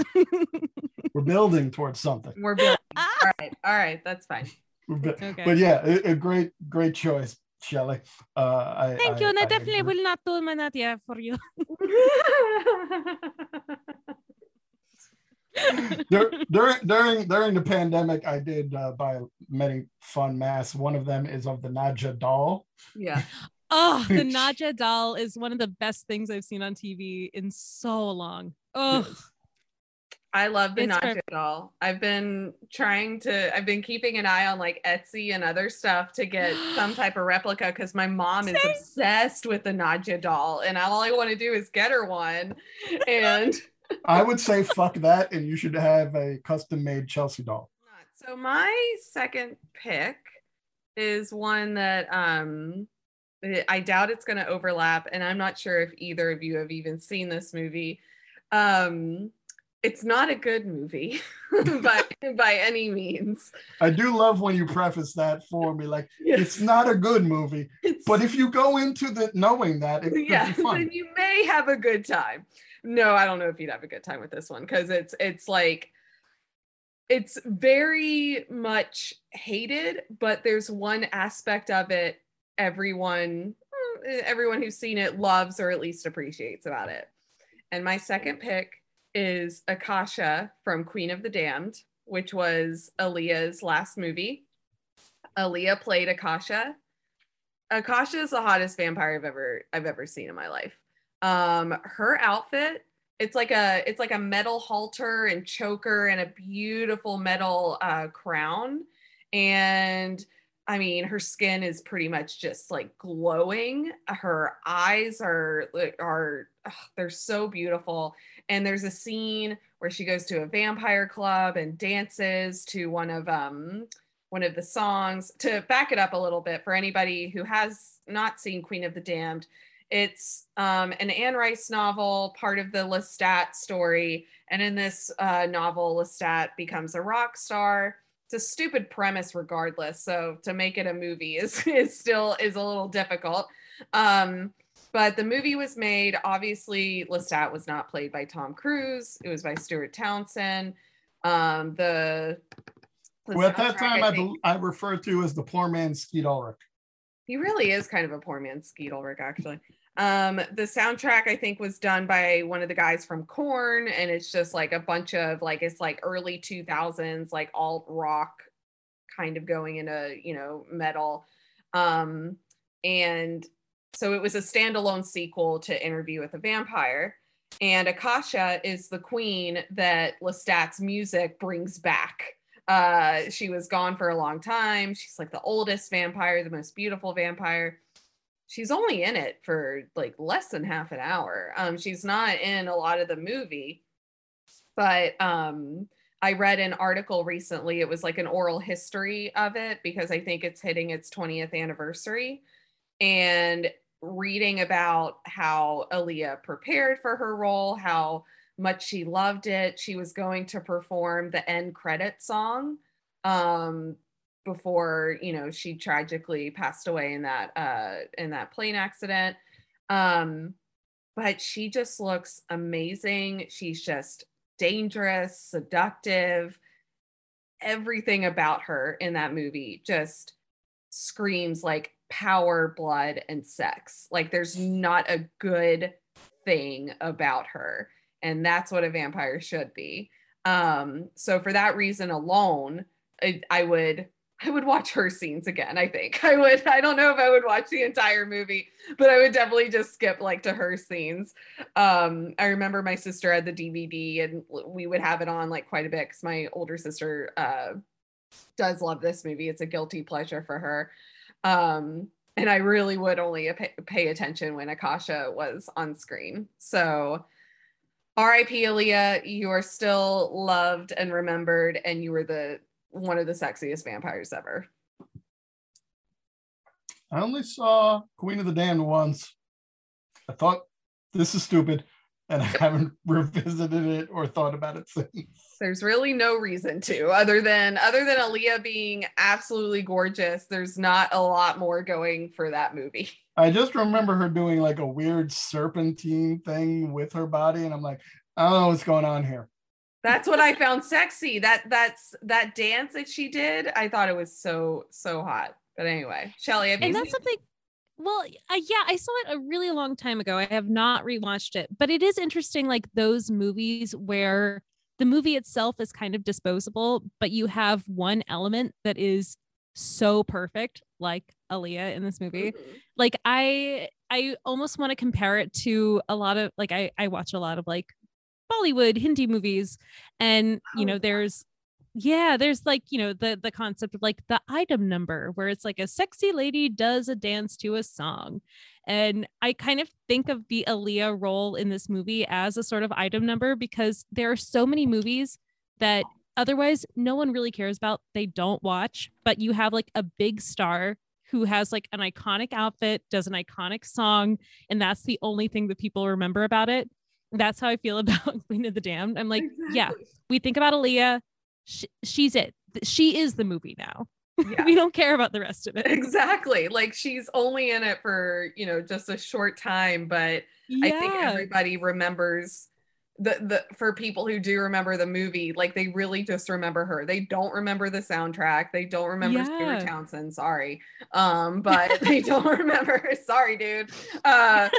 We're building towards something. We're building. All right, all right, that's fine. Okay. But yeah, a, a, great, great choice, Shelly. Uh, I, Thank I, you, and I, I definitely agree. will not do Manatia for you. during during during the pandemic, I did uh, buy many fun masks. One of them is of the Nadja doll. Yeah. Oh, the Nadja doll is one of the best things I've seen on TV in so long. Oh, yes. I love the Nadja doll. I've been trying to, I've been keeping an eye on like Etsy and other stuff to get some type of replica because my mom is obsessed with the Nadja doll. And all I want to do is get her one. And I would say fuck that. And you should have a custom made Chelsea doll. So my second pick is one that um I doubt it's going to overlap. And I'm not sure if either of you have even seen this movie. Um, it's not a good movie by by any means. I do love when you preface that for me, like yes. it's not a good movie, it's, but if you go into the knowing that, it yeah, then you may have a good time. No, I don't know if you'd have a good time with this one because it's it's like it's very much hated, but there's one aspect of it everyone eh, everyone who's seen it loves or at least appreciates about it. And my second pick is Akasha from Queen of the Damned, which was Aaliyah's last movie. Aaliyah played Akasha. Akasha is the hottest vampire I've ever I've ever seen in my life. Um, her outfit, it's like a it's like a metal halter and choker and a beautiful metal uh, crown. And I mean, her skin is pretty much just like glowing. Her eyes are are ugh, they're so beautiful. And there's a scene where she goes to a vampire club and dances to one of um one of the songs. To back it up a little bit for anybody who has not seen Queen of the Damned, it's um, an Anne Rice novel, part of the Lestat story. And in this uh, novel, Lestat becomes a rock star it's a stupid premise regardless so to make it a movie is is still is a little difficult. Um but the movie was made obviously lestat was not played by tom cruise it was by stuart townsend. Um the, the well at that time I, think, I, I refer to as the poor man skeet ulrich. He really is kind of a poor man skeet ulrich actually um, the soundtrack I think was done by one of the guys from Korn, and it's just like a bunch of like it's like early 2000s like alt rock kind of going into you know metal. Um, and so it was a standalone sequel to Interview with a Vampire. And Akasha is the queen that Lestat's music brings back. Uh, she was gone for a long time. She's like the oldest vampire, the most beautiful vampire she's only in it for like less than half an hour. Um, she's not in a lot of the movie, but um, I read an article recently. It was like an oral history of it because I think it's hitting its 20th anniversary. And reading about how Aaliyah prepared for her role, how much she loved it. She was going to perform the end credit song um, before you know she tragically passed away in that uh in that plane accident. Um but she just looks amazing. She's just dangerous seductive. Everything about her in that movie just screams like power blood and sex. Like there's not a good thing about her and that's what a vampire should be. Um so for that reason alone I, I would I would watch her scenes again. I think I would. I don't know if I would watch the entire movie, but I would definitely just skip like to her scenes. Um, I remember my sister had the DVD and we would have it on like quite a bit because my older sister uh, does love this movie. It's a guilty pleasure for her. Um, and I really would only pay, pay attention when Akasha was on screen. So, R.I.P. Aaliyah, you are still loved and remembered, and you were the one of the sexiest vampires ever. I only saw Queen of the Damned once. I thought this is stupid, and I haven't revisited it or thought about it since. There's really no reason to, other than other than Aaliyah being absolutely gorgeous. There's not a lot more going for that movie. I just remember her doing like a weird serpentine thing with her body, and I'm like, I don't know what's going on here. That's what I found sexy. That that's that dance that she did. I thought it was so so hot. But anyway, Shelly, have and that's something. Well, uh, yeah, I saw it a really long time ago. I have not rewatched it, but it is interesting, like those movies where the movie itself is kind of disposable, but you have one element that is so perfect, like Aaliyah in this movie. Mm-hmm. Like I, I almost want to compare it to a lot of like I, I watch a lot of like Bollywood, Hindi movies, and you know, oh, there's yeah, there's like, you know, the the concept of like the item number where it's like a sexy lady does a dance to a song. And I kind of think of the Aaliyah role in this movie as a sort of item number because there are so many movies that otherwise no one really cares about. They don't watch, but you have like a big star who has like an iconic outfit, does an iconic song, and that's the only thing that people remember about it. That's how I feel about Queen of the Damned. I'm like, exactly. yeah, we think about Aaliyah. She, she's it. She is the movie now. Yeah. we don't care about the rest of it. Exactly. Like she's only in it for, you know, just a short time, but yeah. I think everybody remembers the the for people who do remember the movie, like they really just remember her. They don't remember the soundtrack. They don't remember yeah. Stuart Townsend. Sorry, um, but they don't remember. Sorry, dude. Uh,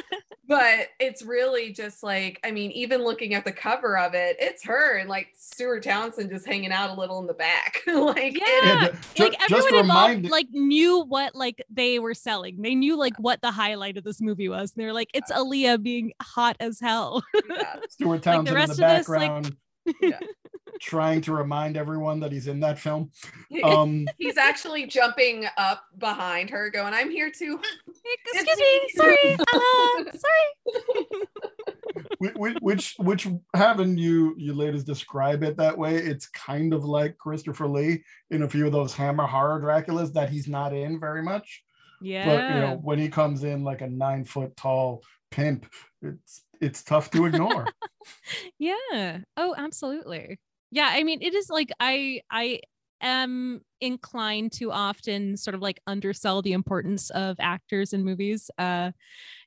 but it's really just like I mean, even looking at the cover of it, it's her and like Stuart Townsend just hanging out a little in the back. like yeah, it, like everyone involved like knew what like they were selling. They knew like what the highlight of this movie was. And they're like, it's Aaliyah being hot as hell. yeah. Stuart Townsend like in the background. This, like... yeah. trying to remind everyone that he's in that film. Um, he's actually jumping up behind her, going, "I'm here too." Excuse me, sorry, uh, sorry. which, which, which, having you you ladies describe it that way, it's kind of like Christopher Lee in a few of those Hammer horror Draculas that he's not in very much. Yeah. But you know, when he comes in like a nine foot tall pimp, it's it's tough to ignore. yeah. Oh, absolutely. Yeah, I mean, it is like I I am inclined to often sort of like undersell the importance of actors in movies. Uh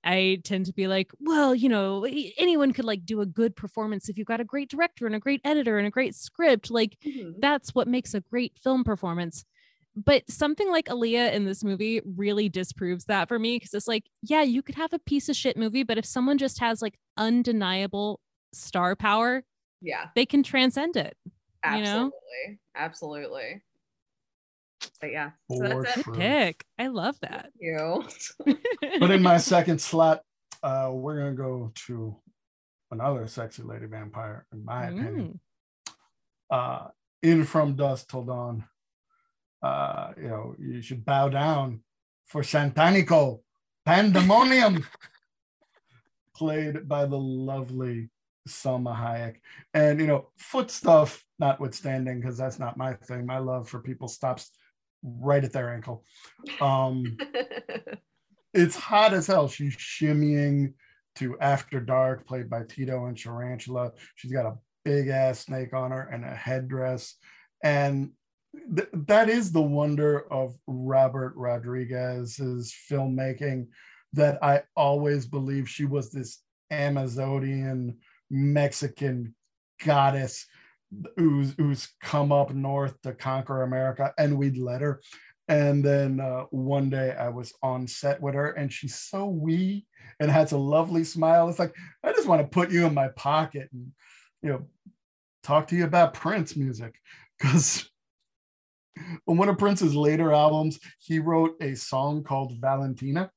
I tend to be like, well, you know, anyone could like do a good performance if you've got a great director and a great editor and a great script. Like mm-hmm. that's what makes a great film performance but something like Aaliyah in this movie really disproves that for me because it's like, yeah, you could have a piece of shit movie, but if someone just has like undeniable star power, yeah, they can transcend it. Absolutely, you know? absolutely. But yeah, so that's it. pick. I love that. Thank you. but in my second slot, uh, we're gonna go to another sexy lady vampire, in my mm. opinion. Uh, in From Dusk Till Dawn uh, you know, you should bow down for Santanico, Pandemonium, played by the lovely Salma Hayek. And, you know, foot stuff notwithstanding, because that's not my thing. My love for people stops right at their ankle. Um, it's hot as hell. She's shimmying to After Dark, played by Tito and Tarantula. She's got a big ass snake on her and a headdress. And th- that is the wonder of Robert Rodriguez's filmmaking that I always believed she was this Amazonian Mexican goddess who's who's come up north to conquer America, and we'd let her. And then uh, one day I was on set with her, and she's so wee and has a lovely smile. It's like I just want to put you in my pocket and you know talk to you about Prince music because on one of Prince's later albums, he wrote a song called Valentina,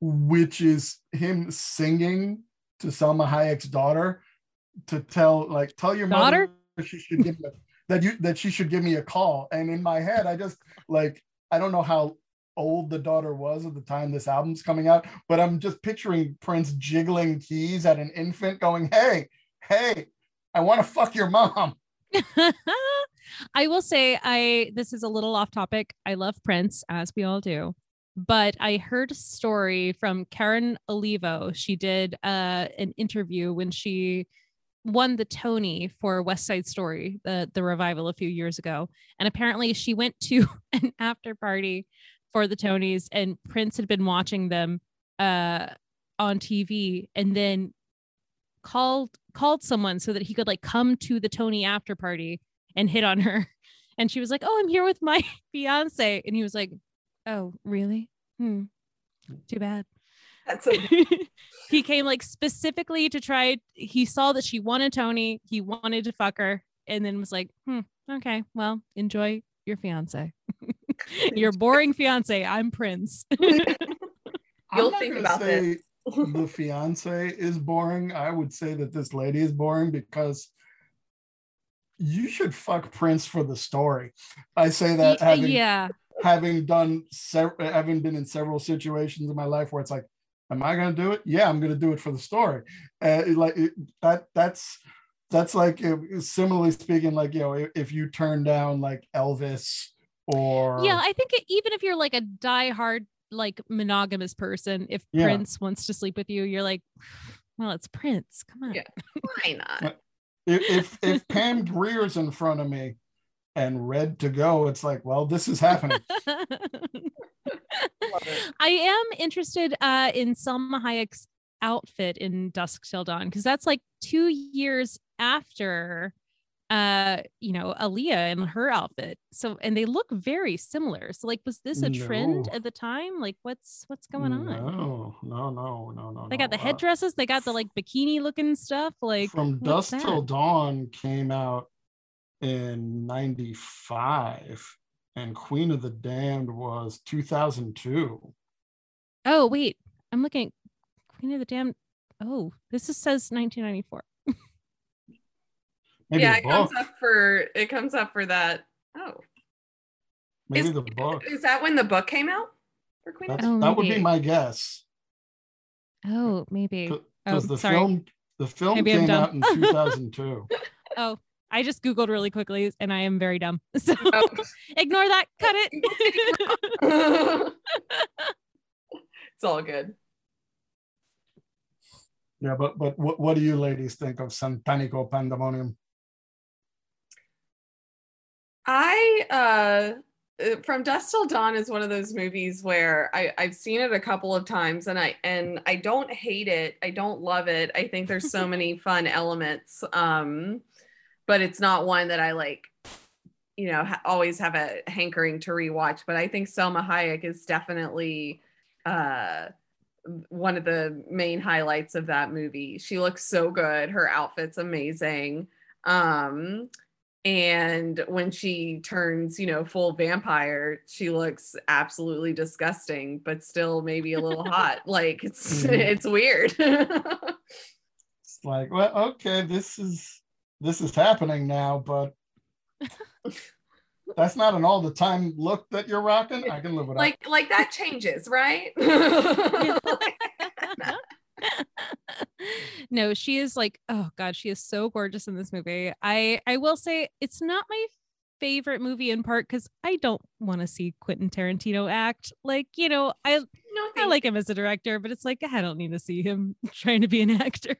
which is him singing to Salma Hayek's daughter to tell, like, tell your daughter mother she should give me that you that she should give me a call. And in my head, I just like I don't know how old the daughter was at the time this album's coming out, but I'm just picturing Prince jiggling keys at an infant, going, "Hey, hey, I want to fuck your mom." I will say I this is a little off topic. I love Prince as we all do. But I heard a story from Karen Olivo. She did uh, an interview when she won the Tony for West Side Story, the the revival a few years ago. And apparently she went to an after party for the Tonys and Prince had been watching them uh, on TV and then called called someone so that he could like come to the Tony after party and hit on her. And she was like, Oh, I'm here with my fiance. And he was like, Oh, really? Hmm. Too bad. That's okay. he came like specifically to try. He saw that she wanted Tony. He wanted to fuck her, and then was like, "Hmm, okay, well, enjoy your fiance, your boring fiance. I'm Prince." You'll think about this. the fiance is boring, I would say that this lady is boring because you should fuck Prince for the story. I say that having yeah. having done several having been in several situations in my life where it's like, am I gonna do it? Yeah, I'm gonna do it for the story. Uh, like it, that that's that's like similarly speaking, like you know, if you turn down like Elvis or yeah, I think it, even if you're like a die-hard like monogamous person, if yeah. Prince wants to sleep with you, you're like, well, it's Prince. Come on. Yeah. Why not? If if Pam Grier's in front of me and red to go, it's like, well, this is happening. I am interested uh, in Salma Hayek's outfit in Dusk Till Dawn because that's like two years after uh you know Aaliyah and her outfit. So and they look very similar. So like was this a no. trend at the time? Like what's what's going on? No. No no no no they got the headdresses they got the like bikini looking stuff like from dusk that? till dawn came out in 95 and queen of the damned was 2002 oh wait. I'm looking queen of the damned. Oh this is, says 1994 Maybe yeah, it comes up for it comes up for that. Oh, maybe is, the book. Is that when the book came out for Queen? Oh, that would be my guess. Oh, maybe. Because oh, the sorry. film the film maybe came out in 2002. oh, I just googled really quickly and I am very dumb. So oh. ignore that. Cut it. it's all good. Yeah, but but what, what do you ladies think of Santanico Pandemonium? I uh, uh from Dusk Till Dawn is one of those movies where I, I've seen it a couple of times and I and I don't hate it. I don't love it. I think there's so many fun elements. Um, but it's not one that I like, you know, ha- always have a hankering to rewatch. But I think Salma Hayek is definitely uh one of the main highlights of that movie. She looks so good. Her outfit's amazing. Um, and when she turns you know full vampire she looks absolutely disgusting but still maybe a little hot. Like it's mm-hmm. it's weird. It's like well okay this is this is happening now but that's not an all the time look that you're rocking. I can live with like like that changes right no, she is like, oh god, she is so gorgeous in this movie. I I will say it's not my favorite movie in part because I don't want to see Quentin Tarantino act. Like, you know, I no, I like him as a director, but it's like I don't need to see him trying to be an actor.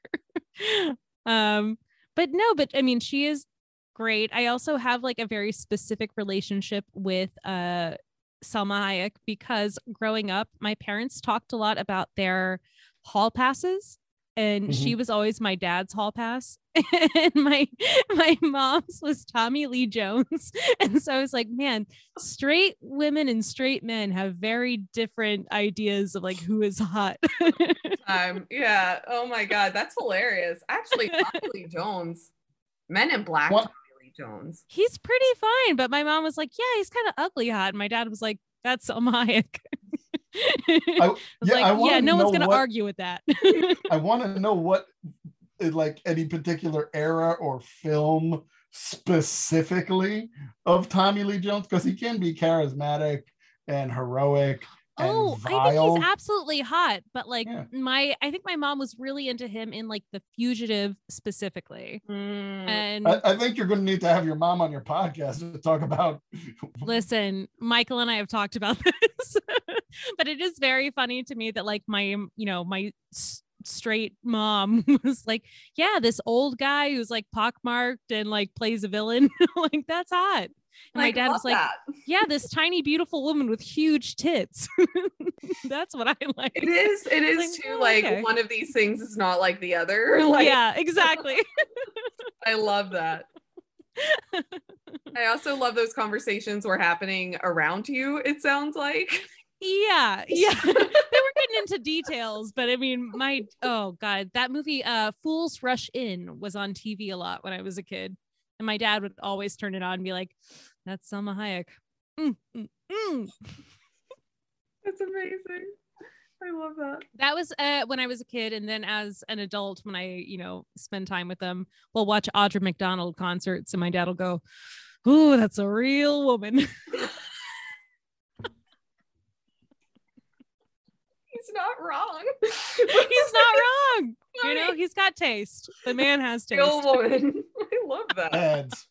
um, but no, but I mean, she is great. I also have like a very specific relationship with uh Salma Hayek because growing up, my parents talked a lot about their hall passes and mm-hmm. she was always my dad's hall pass. And my my mom's was Tommy Lee Jones. And so I was like man straight women and straight men have very different ideas of like who is hot. Um yeah. Oh my god. That's hilarious. Actually Tommy Lee Jones Men in Black what? Tommy Lee Jones. He's pretty fine but my mom was like yeah he's kind of ugly hot. And my dad was like that's Amaya I, yeah, like, I yeah, no one's gonna what, argue with that. I want to know what, eh, like, any particular era or film specifically of Tommy Lee Jones because he can be charismatic and heroic Oh, I think he's absolutely hot. But like yeah. my, I think my mom was really into him in like The Fugitive specifically. Mm. And I, I, think you're going to need to have your mom on your podcast to talk about. listen, Michael and I have talked about this, but it is very funny to me that like my, you know, my straight mom was like, yeah, this old guy who's like pockmarked and like plays a villain, like that's hot. And my dad was like, that. "Yeah, this tiny beautiful woman with huge tits." That's what I like. It is. It is like, too. Oh, like okay. one of these things is not like the other. Like, yeah, exactly. I love that. I also love those conversations were happening around you. It sounds like. Yeah, yeah. they were getting into details, but I mean, my oh god, that movie, uh, Fools Rush In, was on TV a lot when I was a kid, and my dad would always turn it on and be like, that's Salma Hayek. Mm, mm, mm. That's amazing. I love that. That was uh, when I was a kid, and then as an adult, when I, you know, spend time with them, we'll watch Audra McDonald concerts, and my dad will go, "Ooh, that's a real woman." he's not wrong. he's not wrong. You know, he's got taste. The man has taste. Real woman. I love that. Ads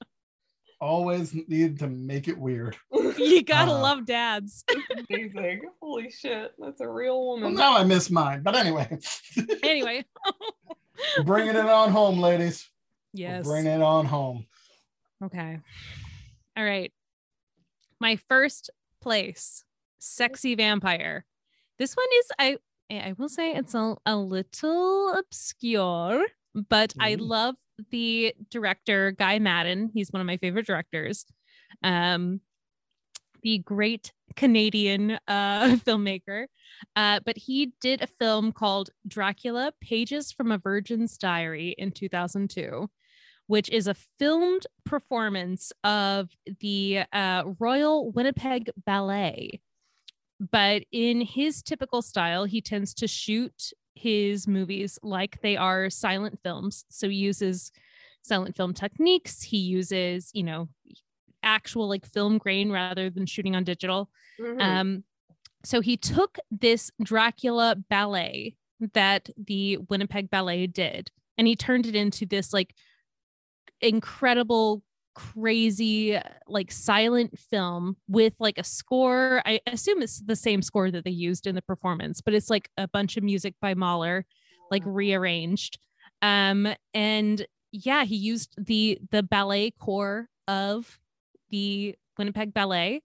always need to make it weird. You gotta uh, love dads. amazing. Holy shit. That's a real woman. Well, now I miss mine. But anyway. anyway. bringing it on home, ladies. Yes. Bring it on home. Okay. All right. My first place, sexy vampire. This one is I I will say it's a, a little obscure, but mm. I love the director Guy Maddin. He's one of my favorite directors. Um, the great Canadian uh, filmmaker. Uh, but he did a film called Dracula Pages from a Virgin's Diary in 2002, which is a filmed performance of the uh, Royal Winnipeg Ballet. But in his typical style, he tends to shoot his movies like they are silent films. So he uses silent film techniques. He uses, you know, actual like film grain rather than shooting on digital. Mm-hmm. Um, so he took this Dracula ballet that the Winnipeg Ballet did, and he turned it into this like incredible crazy like silent film with like a score. I assume it's the same score that they used in the performance but it's like a bunch of music by mahler like rearranged. Um and yeah he used the the ballet corps of the winnipeg ballet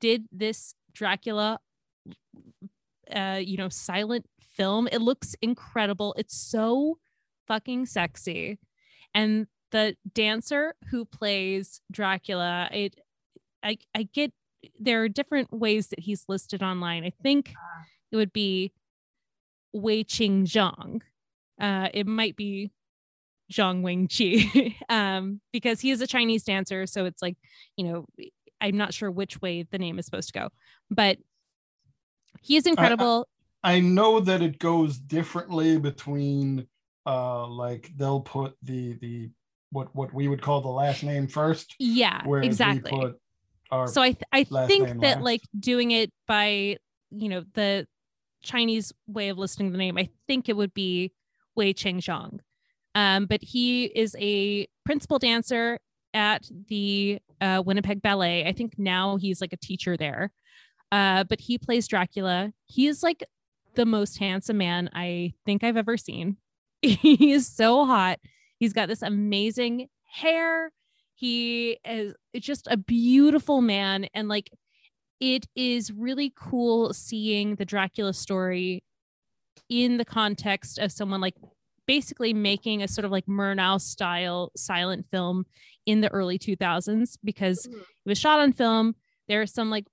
did this dracula uh you know silent film. It looks incredible. It's so fucking sexy. And the dancer who plays Dracula, it I I get there are different ways that he's listed online. I think it would be Wei-Qiang Zhang. Uh, it might be Zhang Wing Chi, um, because he is a Chinese dancer. So it's like, you know, I'm not sure which way the name is supposed to go, but he is incredible. I, I, I know that it goes differently between, uh, like they'll put the the what what we would call the last name first. Yeah, exactly. so I th- I think that last. like doing it by you know the Chinese way of listing the name, I think it would be Wei-Qiang Zhang. Um, but he is a principal dancer at the uh, Winnipeg Ballet. I think now he's like a teacher there. Uh, but he plays Dracula. He is like the most handsome man I think I've ever seen. he is so hot. He's got this amazing hair. He is just a beautiful man. And like, it is really cool seeing the Dracula story in the context of someone like basically making a sort of like Murnau style silent film in the early 2000s because mm-hmm. it was shot on film. There are some like,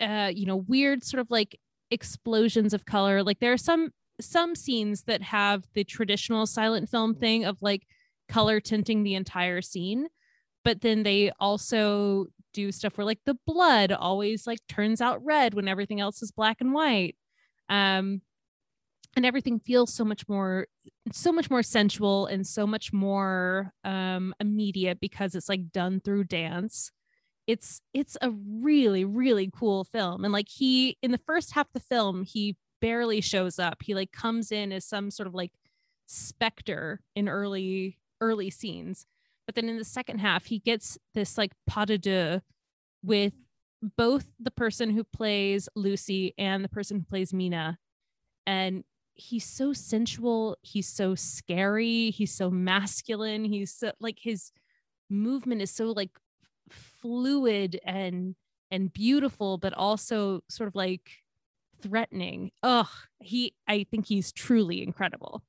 uh, you know, weird sort of like explosions of color. Like there are some some scenes that have the traditional silent film thing of like color tinting the entire scene but then they also do stuff where like the blood always like turns out red when everything else is black and white um and everything feels so much more so much more sensual and so much more um immediate because it's like done through dance. It's it's a really really cool film and like he in the first half of the film he barely shows up. He like comes in as some sort of like specter in early early scenes. But then in the second half, he gets this like pas de deux with both the person who plays Lucy and the person who plays Mina. And he's so sensual. He's so scary. He's so masculine. He's so like his movement is so like fluid and and beautiful, but also sort of like threatening. Ugh, he I think he's truly incredible.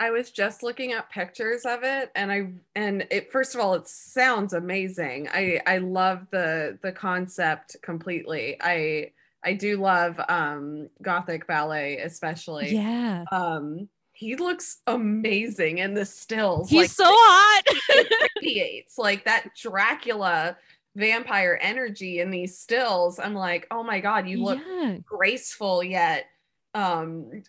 I was just looking at pictures of it and I and it first of all it sounds amazing. I I love the the concept completely. I I do love um gothic ballet especially. Yeah. Um he looks amazing in the stills. He's like, so hot. radiates like that Dracula vampire energy in these stills. I'm like, oh my God, you look yeah. graceful yet um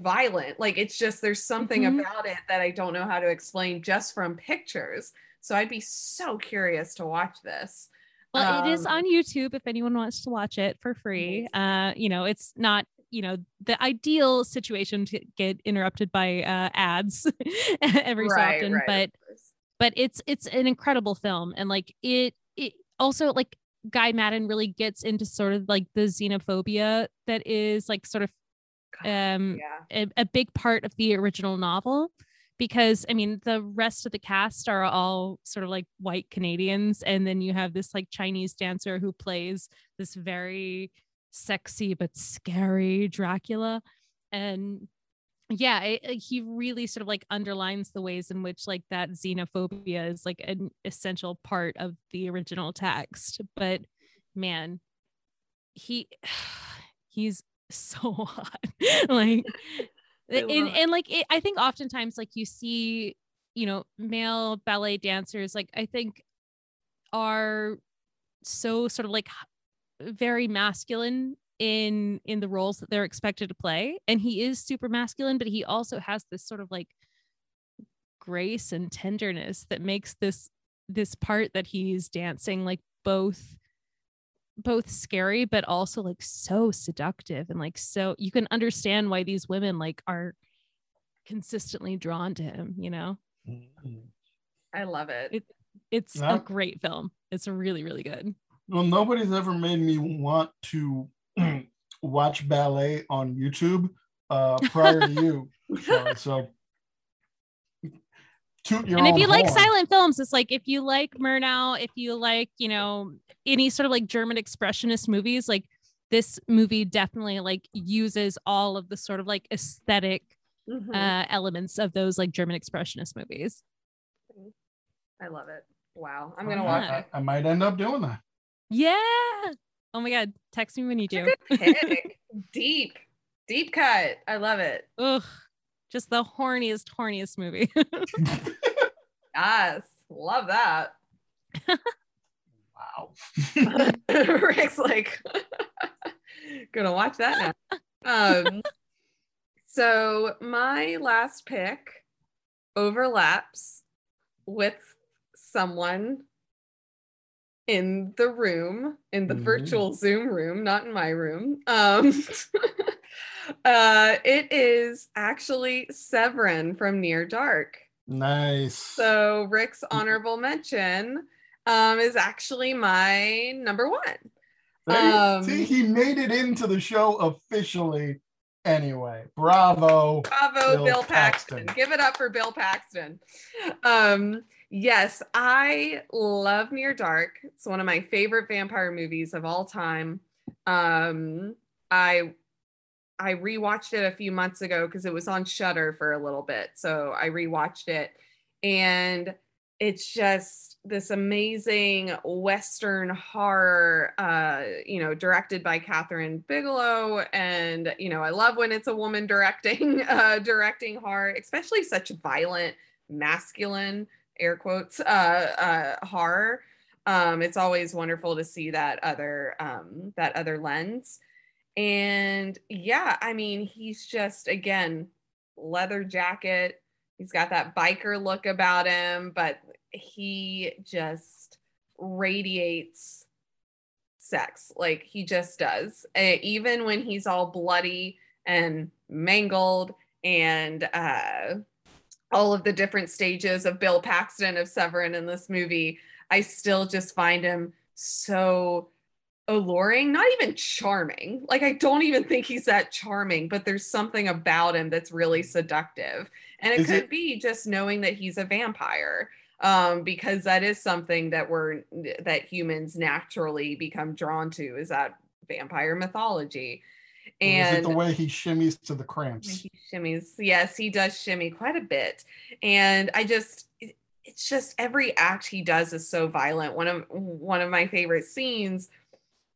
violent like it's just there's something mm-hmm. about it that i don't know how to explain just from pictures so i'd be so curious to watch this well um, it is um, on youtube if anyone wants to watch it for free uh you know it's not you know the ideal situation to get interrupted by uh ads every right, so often right, but but it's it's an incredible film and like it it also like Guy Maddin really gets into sort of like the xenophobia that is like sort of um yeah. a, a big part of the original novel because I mean the rest of the cast are all sort of like white Canadians and then you have this like Chinese dancer who plays this very sexy but scary Dracula and yeah it, he really sort of like underlines the ways in which like that xenophobia is like an essential part of the original text but man he he's so hot like and, and like it, i think oftentimes like you see you know male ballet dancers like i think are so sort of like very masculine in in the roles that they're expected to play and he is super masculine but he also has this sort of like grace and tenderness that makes this this part that he's dancing like both both scary but also like so seductive and like so you can understand why these women like are consistently drawn to him you know mm-hmm. i love it, it it's yeah. a great film it's really really good well nobody's ever made me want to watch ballet on YouTube uh, prior to you. so and if you horn. like silent films, it's like if you like Murnau, if you like, you know, any sort of like German expressionist movies, like this movie definitely like uses all of the sort of like aesthetic mm-hmm. uh, elements of those like German expressionist movies. I love it. Wow. I'm gonna watch I, I might end up doing that. Yeah. Oh my god, text me when you do. deep, deep cut. I love it. Ugh, just the horniest, horniest movie. yes, love that. wow. Rick's like, gonna watch that now. Um, so my last pick overlaps with someone in the room, in the mm-hmm. virtual Zoom room, not in my room. Um, uh, it is actually Severen from Near Dark. Nice. So Rick's honorable mention um, is actually my number one. Um, See, he made it into the show officially anyway. Bravo. Bravo, Bill, Bill Paxton. Paxton. Give it up for Bill Paxton. Um, Yes, I love Near Dark. It's one of my favorite vampire movies of all time. Um, I I rewatched it a few months ago because it was on Shudder for a little bit. So I rewatched it and it's just this amazing western horror uh you know directed by Kathryn Bigelow and you know I love when it's a woman directing uh directing horror especially such violent masculine air quotes uh, uh, horror. Um, it's always wonderful to see that other um, that other lens. And yeah, I mean, he's just again leather jacket. He's got that biker look about him, but he just radiates sex like he just does. Uh, even when he's all bloody and mangled and uh all of the different stages of Bill Paxton of Severen in this movie, I still just find him so alluring, not even charming. Like I don't even think he's that charming, but there's something about him that's really seductive. And it is could it- be just knowing that he's a vampire. Um, because that is something that we're that humans naturally become drawn to is that vampire mythology. And the way he shimmies to the cramps? He shimmies. Yes, he does shimmy quite a bit. And I just it's just every act he does is so violent. One of one of my favorite scenes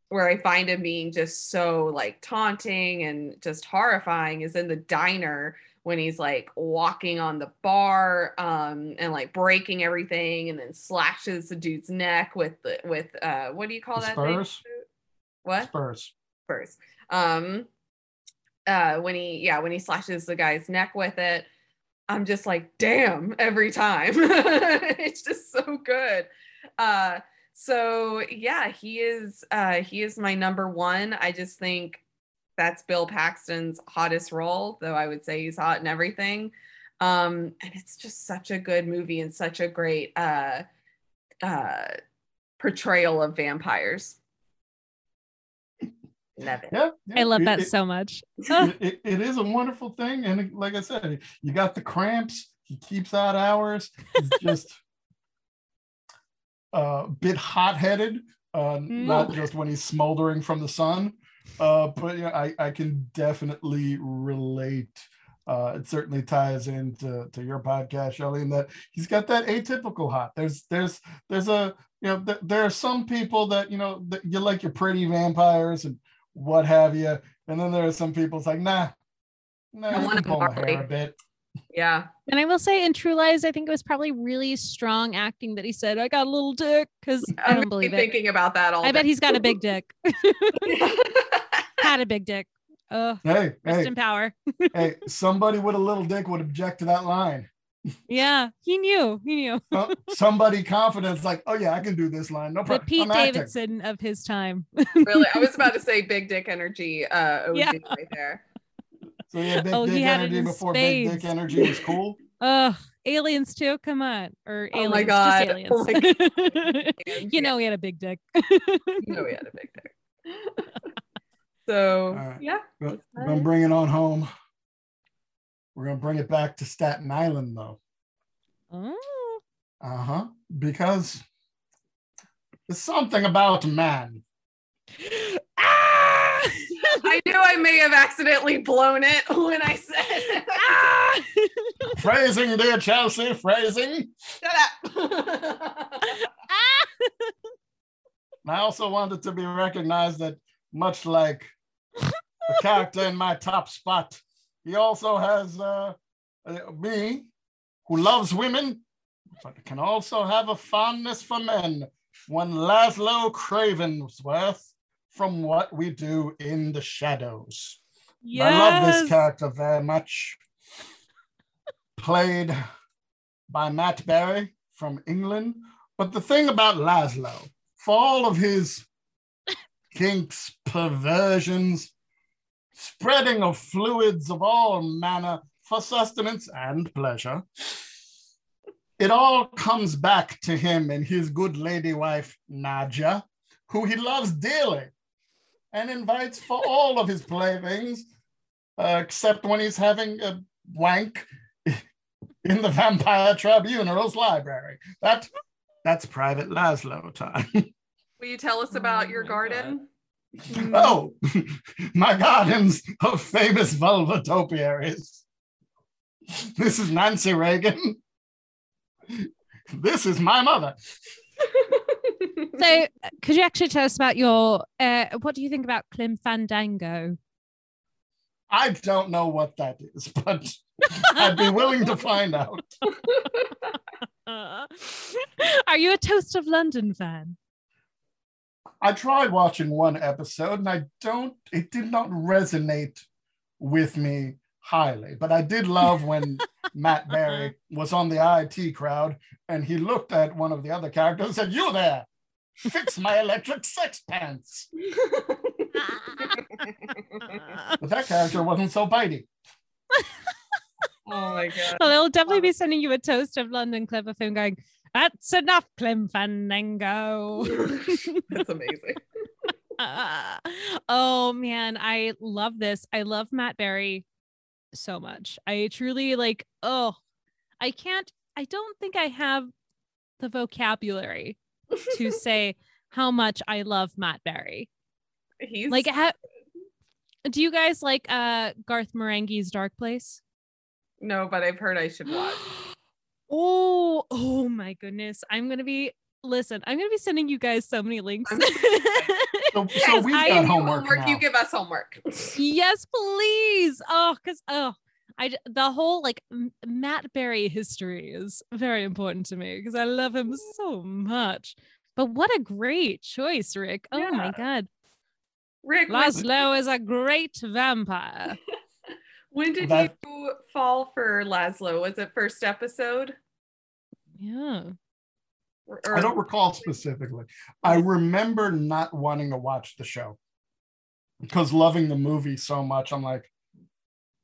where I find him being just so like taunting and just horrifying is in the diner when he's like walking on the bar um, and like breaking everything and then slashes the dude's neck with the with uh what do you call the that spurs? thing? What? Spurs. Um, uh when he yeah when he slashes the guy's neck with it i'm just like damn every time. It's just so good. Uh so yeah he is uh he is my number one. I just think that's bill paxton's hottest role though i would say he's hot in everything. Um and it's just such a good movie and such a great uh uh portrayal of vampires Love it. Yeah, yeah. I love that it, so much. it, it is a wonderful thing. And like I said, you got the cramps. He keeps out hours. He's just a bit hot headed, uh, mm. not just when he's smoldering from the sun. Uh, but yeah, I, I can definitely relate. Uh, it certainly ties into to your podcast, Shelley, in that he's got that atypical hot. There's there's there's a you know th- there are some people that you know that you like your pretty vampires and what have you. And then there are some people it's like, nah, nah, I want to pull my hair a bit. Yeah. And I will say in True Lies, I think it was probably really strong acting that he said, I got a little dick because I don't believe it. thinking about that all I day. bet he's got a big dick. Had a big dick. Oh, hey, rest hey, in power. hey, somebody with a little dick would object to that line yeah, he knew. He knew. well, somebody confident, like, oh yeah, I can do this line. No problem. The Pete Davidson of his time. really, I was about to say big dick energy. Uh, OG yeah. right there. So yeah, big oh, dick energy before spades. big dick energy was cool. Oh, aliens too. Come on, or aliens. Oh my god, aliens. Oh my god. you know he had a big dick. you know he had a big dick. So right. yeah, I'm bringing on home. We're going to bring it back to Staten Island, though. Oh. Uh huh. Because there's something about man. ah! I knew I may have accidentally blown it when I said ah! phrasing, dear Chelsea, phrasing. Shut up. ah! I also wanted to be recognized that, much like the character in my top spot, he also has uh, me, who loves women, but can also have a fondness for men. One Laszlo Cravensworth from What We Do in the Shadows. Yes. I love this character very much. Played by Matt Berry from England. But the thing about Laszlo, for all of his kinks, perversions, spreading of fluids of all manner for sustenance and pleasure. It all comes back to him and his good lady wife, Nadja, who he loves dearly and invites for all of his playthings, uh, except when he's having a wank in the Vampire Tribunal's library. That, that's private Laszlo time. Will you tell us about oh your garden? God. Oh, my gardens of famous vulva topiaries. This is Nancy Reagan. This is my mother. so, could you actually tell us about your? Uh, what do you think about Clem Fandango? I don't know what that is, but I'd be willing to find out. Are you a Toast of London fan? I tried watching one episode and I don't, it did not resonate with me highly. But I did love when Matt Berry uh-huh. was on the IT crowd and he looked at one of the other characters and said, You there, fix my electric sex pants. but that character wasn't so bitey. Oh my god. Well, they'll definitely be sending you a toast of London Clem Fandango, that's enough, Clem Fandango. That's amazing. Uh, oh man, I love this. I love Matt Berry so much. I truly like, oh, I can't, I don't think I have the vocabulary to say how much I love Matt Berry. He's like, ha- do you guys like uh Garth Marenghi's Dark Place? No, but I've heard I should watch. Oh, oh my goodness. I'm going to be, listen, I'm going to be sending you guys so many links. so, so we've got homework. homework you give us homework. yes, please. Oh, because, oh, I the whole like Matt Berry history is very important to me because I love him so much. But what a great choice, Rick! Oh yeah. my god! Rick, Laszlo is a great vampire. when did that... you fall for Laszlo? Was it first episode? Yeah. Or, or... I don't recall specifically. I remember not wanting to watch the show because loving the movie so much. I'm like,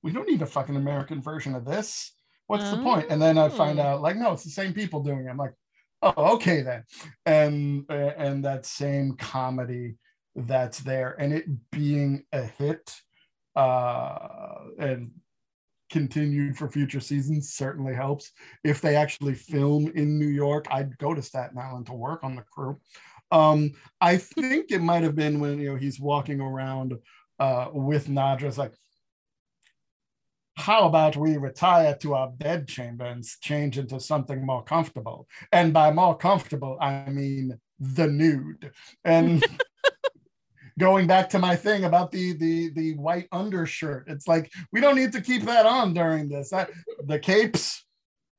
we don't need a fucking American version of this. What's oh. the point? And then I find oh. out, like, no, it's the same people doing it. I'm like, oh, okay then. And and that same comedy that's there, and it being a hit, uh, and continued for future seasons certainly helps. If they actually film in New York, I'd go to Staten Island to work on the crew. Um, I think it might have been when you know he's walking around uh, with Nadja. It's like, how about we retire to our bed chamber and change into something more comfortable? And by more comfortable, I mean the nude. And going back to my thing about the the the white undershirt, it's like we don't need to keep that on during this. That, the capes,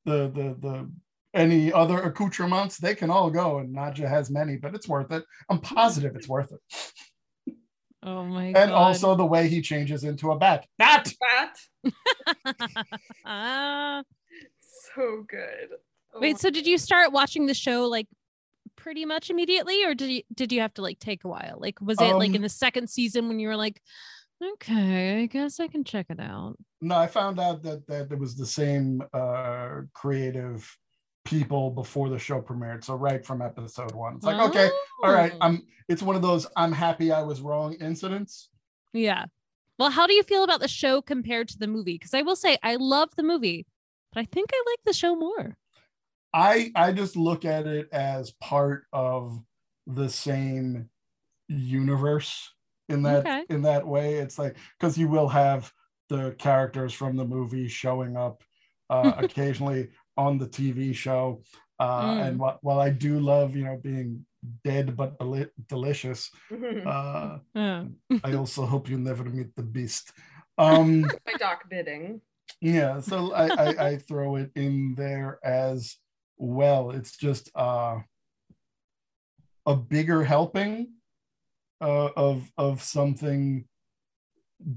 the the the any other accoutrements, they can all go. And Nadja has many, but it's worth it. I'm positive it's worth it. Oh my and God. also the way he changes into a bat. Bat! Bat! Ah so good. Oh Wait, so did you start watching the show like pretty much immediately or did you did you have to like take a while? Like was it um, like in the second season when you were like okay, I guess I can check it out. No, I found out that that it was the same uh creative people before the show premiered. So right from episode one, it's like, oh. okay, all right. Oh. I'm. It's one of those I'm happy I was wrong incidents. Yeah. Well, how do you feel about the show compared to the movie? Because I will say I love the movie, but I think I like the show more. I I just look at it as part of the same universe in that okay. in that way. It's like because you will have the characters from the movie showing up uh, occasionally on the TV show. Uh, mm. And wh- while I do love, you know, being dead but del- delicious, uh, yeah. I also hope you never meet the beast. Um, My doc bidding. Yeah, so I, I, I, throw it in there as well. It's just uh, a bigger helping uh, of of something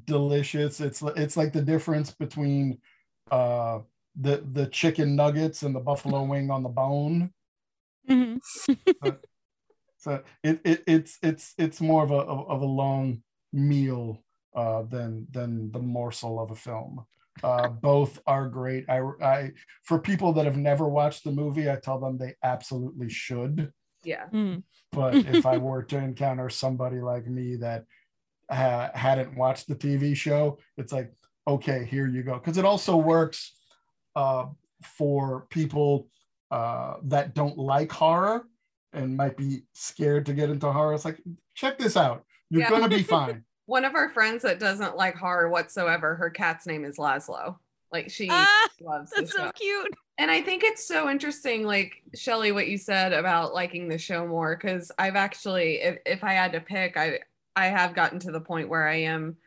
delicious. It's it's like the difference between uh, the the chicken nuggets and the buffalo wing on the bone. Mm-hmm. so, so it, it it's it's it's more of a of a long meal uh, than than the morsel of a film. Uh, both are great. I, I for people that have never watched the movie, I tell them they absolutely should. Yeah. Mm. But if I were to encounter somebody like me that uh, hadn't watched the TV show, it's like, okay, here you go. Because it also works uh, for people uh, that don't like horror and might be scared to get into horror. It's like, check this out. You're yeah. going to be fine. One of our friends that doesn't like horror whatsoever, her cat's name is Laszlo. Like she ah, loves that's so cute. And I think it's so interesting, like Shelley, what you said about liking the show more. Cause I've actually, if, if I had to pick, I I have gotten to the point where I am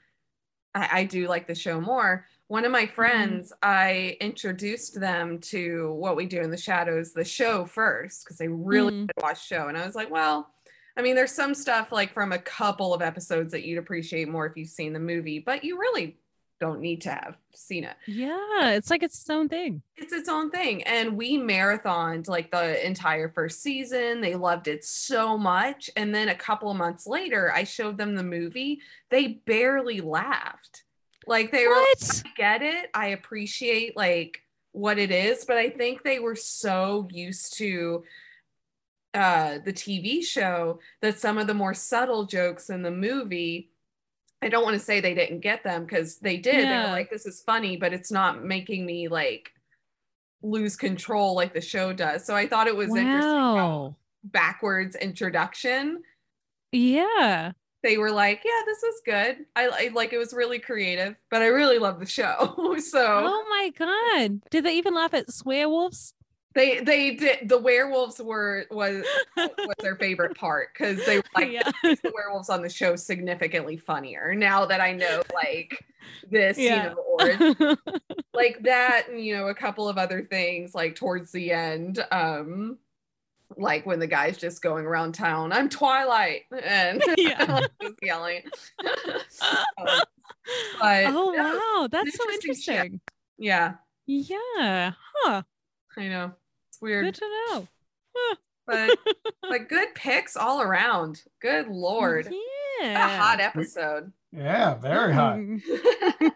I, I do like the show more one of my mm-hmm. friends mm-hmm. i introduced them to what we do in the shadows the show first because they really mm-hmm. watch show and i was like well i mean there's some stuff like from a couple of episodes that you'd appreciate more if you've seen the movie but you really don't need to have seen it yeah it's like it's its own thing it's its own thing and we marathoned like the entire first season they loved it so much and then a couple of months later i showed them the movie they barely laughed like they what? were I get it. I appreciate like what it is, but I think they were so used to uh the TV show that some of the more subtle jokes in the movie I don't want to say they didn't get them because they did. Yeah. They were like, this is funny, but it's not making me like lose control like the show does. So I thought it was wow. interesting backwards introduction. Yeah they were like, yeah, this is good. I, I like it was really creative, but I really love the show. so Oh my god. Did they even laugh at swearwolves? They they did the werewolves were was was their favorite part because they were like yeah. the werewolves on the show significantly funnier now that I know like this, yeah. you know, or like that and you know, a couple of other things like towards the end. Um like when the guy's just going around town, I'm Twilight, and yeah. just yelling. um, but, oh wow, that's so interesting. Yeah. Yeah. Huh. I know. It's weird. Good to know. Huh. But but good picks all around. Good lord. Yeah. a hot episode. Yeah, very hot. Mm-hmm.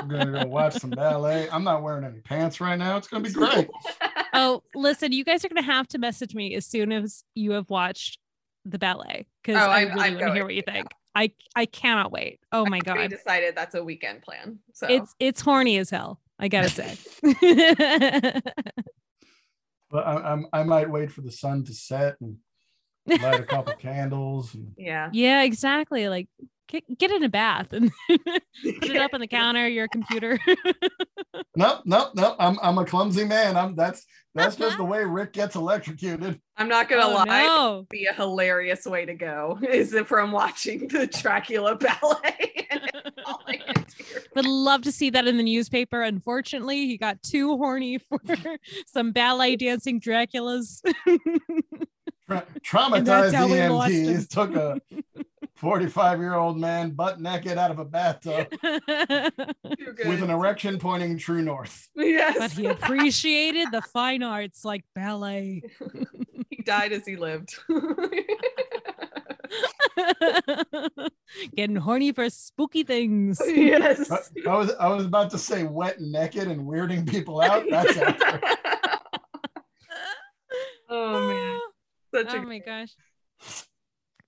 I'm gonna go watch some ballet. I'm not wearing any pants right now. It's gonna be great. oh, listen, you guys are gonna have to message me as soon as you have watched the ballet because oh, I really want to hear what you think. I I cannot wait. Oh my god! We decided that's a weekend plan. So it's it's horny as hell. I gotta say. but I, I'm I might wait for the sun to set and light a couple candles. And... Yeah. Yeah, exactly. Like get, get in a bath and put it up on the counter, your computer. nope, nope, nope. I'm I'm a clumsy man. I'm that's that's just the way Rick gets electrocuted. I'm not gonna oh, lie. No. Be a hilarious way to go. Is it from watching the Dracula ballet Would love to see that in the newspaper. Unfortunately, he got too horny for some ballet dancing Draculas. Tra- traumatized EMTs took a 45 year old man butt naked out of a bathtub with an erection pointing true north. Yes. But he appreciated the fine arts like ballet. he died as he lived. Getting horny for spooky things. Yes. I, I, was I was about to say wet and naked and weirding people out. That's accurate. oh man. Such oh my gosh.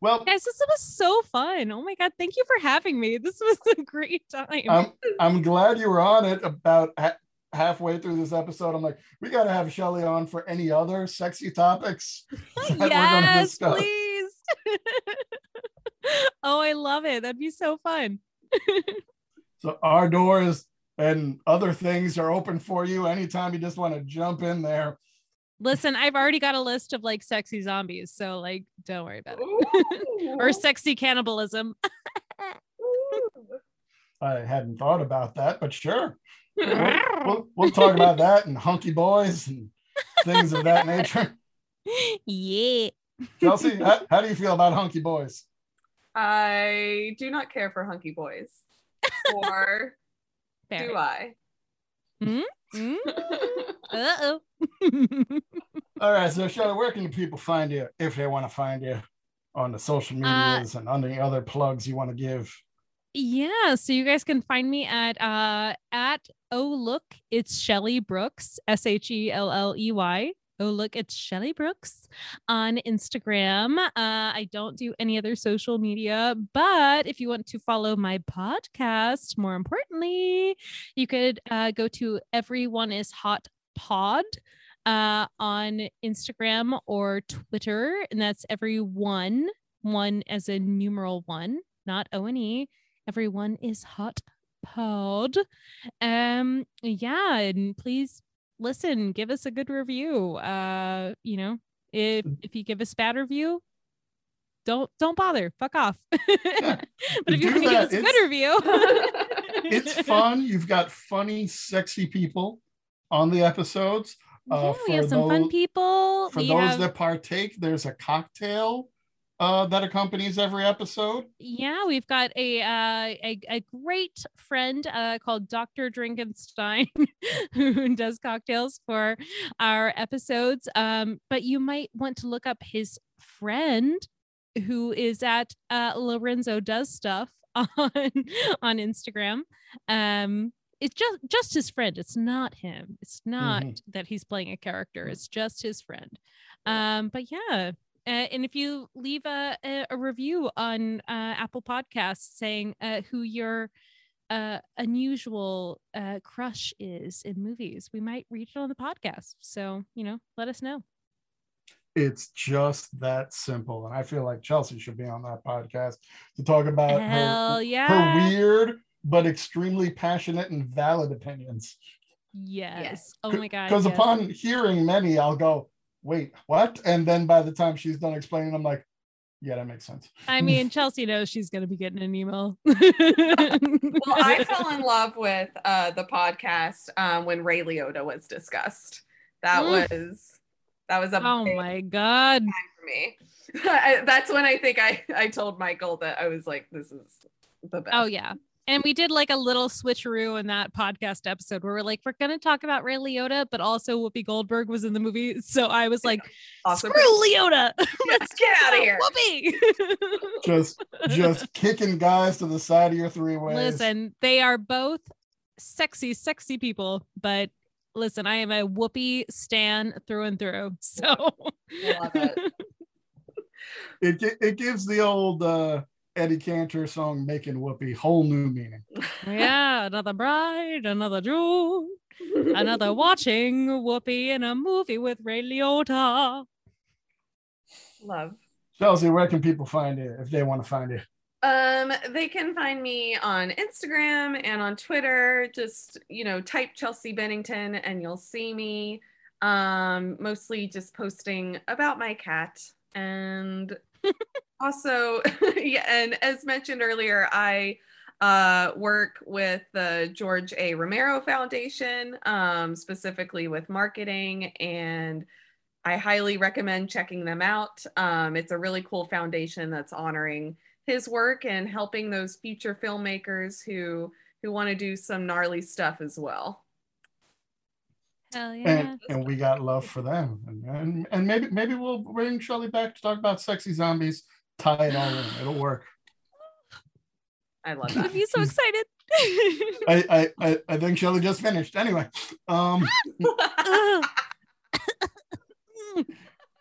Well, guys, this was so fun. Oh my god, thank you for having me. This was a great time. I'm I'm glad you were on it. About ha- halfway through this episode, I'm like, we got to have Shelley on for any other sexy topics. yes, please. oh, I love it. That'd be so fun. so our doors and other things are open for you anytime you just want to jump in there. Listen, I've already got a list of like sexy zombies, so like don't worry about it. or sexy cannibalism. I hadn't thought about that, but sure. We'll, we'll, we'll talk about that and hunky boys and things of that nature. Yeah. Chelsea, how, how do you feel about hunky boys? I do not care for hunky boys. Or do I? Mm-hmm. Mm. uh oh. All right. So, Shelley, where can people find you if they want to find you on the social uh, medias uh, and any other plugs you want to give? Yeah. So, you guys can find me at uh at oh look, it's Shelley Brooks, S H E L L E Y. Oh, look, it's Shelley Brooks on Instagram. Uh, I don't do any other social media, but if you want to follow my podcast, more importantly, you could uh, go to Everyone is Hot Pod uh, on Instagram or Twitter. And that's everyone, one as a numeral one, not O and E. Everyone is Hot Pod. Um, yeah, and please listen, give us a good review. Uh, you know, if if you give us bad review, don't don't bother. Fuck off. Yeah. but if you give us a good review, it's fun. You've got funny, sexy people on the episodes. Uh, yeah, we have some those, fun people. For we those have... that partake, there's a cocktail uh, that accompanies every episode. Yeah, we've got a uh, a, a great friend uh, called Dr. Drinkenstein who does cocktails for our episodes. Um, but you might want to look up his friend who is at uh, Lorenzo Does Stuff on on Instagram. Um, it's just just his friend. It's not him. It's not mm-hmm. that he's playing a character. It's just his friend. Um, but yeah, uh, and if you leave a, a, a review on uh, Apple Podcasts saying uh, who your uh, unusual uh, crush is in movies, we might read it on the podcast. So, you know, let us know. It's just that simple. And I feel like Chelsea should be on that podcast to talk about Hell her, yeah. her weird but extremely passionate and valid opinions. Yes. yes. Oh my God. Because yes. upon hearing many, I'll go, wait, what? And then by the time she's done explaining, I'm like, yeah, that makes sense. I mean, Chelsea knows she's going to be getting an email. well, I fell in love with uh, the podcast um, when Ray Liotta was discussed. That mm. was That was a oh my god for me. That's when I think I I told Michael that I was like, this is the best. Oh yeah. And we did like a little switcheroo in that podcast episode where we're like, we're gonna talk about Ray Liotta, but also Whoopi Goldberg was in the movie. So I was like, awesome. screw Liotta. Let's get out of here. Whoopi. just just kicking guys to the side of your three ways. Listen, they are both sexy, sexy people, but listen, I am a Whoopi stan through and through. So it. it it gives the old uh, Eddie Cantor song "Making Whoopi" whole new meaning. Yeah, another bride, another June, another watching Whoopi in a movie with Ray Liotta. Love. Chelsea, where can people find you if they want to find you? Um, they can find me on Instagram and on Twitter. Just, you know, type Chelsea Bennington and you'll see me. Um, mostly just posting about my cat. And also, yeah, and as mentioned earlier, I uh, work with the George A. Romero Foundation, um, specifically with marketing, and I highly recommend checking them out. Um, it's a really cool foundation that's honoring his work and helping those future filmmakers who who want to do some gnarly stuff as well. Hell yeah. And, and we got love for them. And, and, and maybe maybe we'll bring Shelley back to talk about sexy zombies, tie it all in. It'll work. I love that. I'd be so excited. I, I I think Shelley just finished. Anyway. Um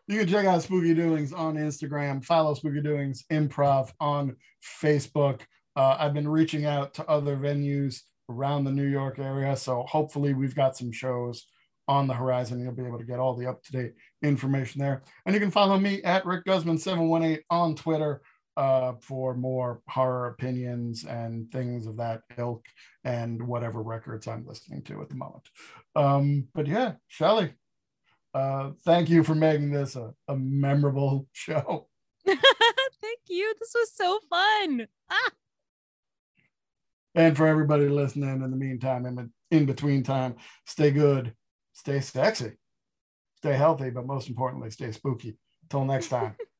you can check out Spooky Doings on Instagram, follow Spooky Doings Improv on Facebook. Uh, I've been reaching out to other venues around the New York area, so hopefully we've got some shows on the horizon. You'll be able to get all the up to date information there. And you can follow me at Rick Guzman718 on Twitter uh, for more horror opinions and things of that ilk and whatever records I'm listening to at the moment. Um, but yeah, Shelley, uh, thank you for making this a, a memorable show. thank you. This was so fun. Ah. And for everybody listening in the meantime, in, in between time, stay good, stay sexy, stay healthy, but most importantly, stay spooky. Till next time.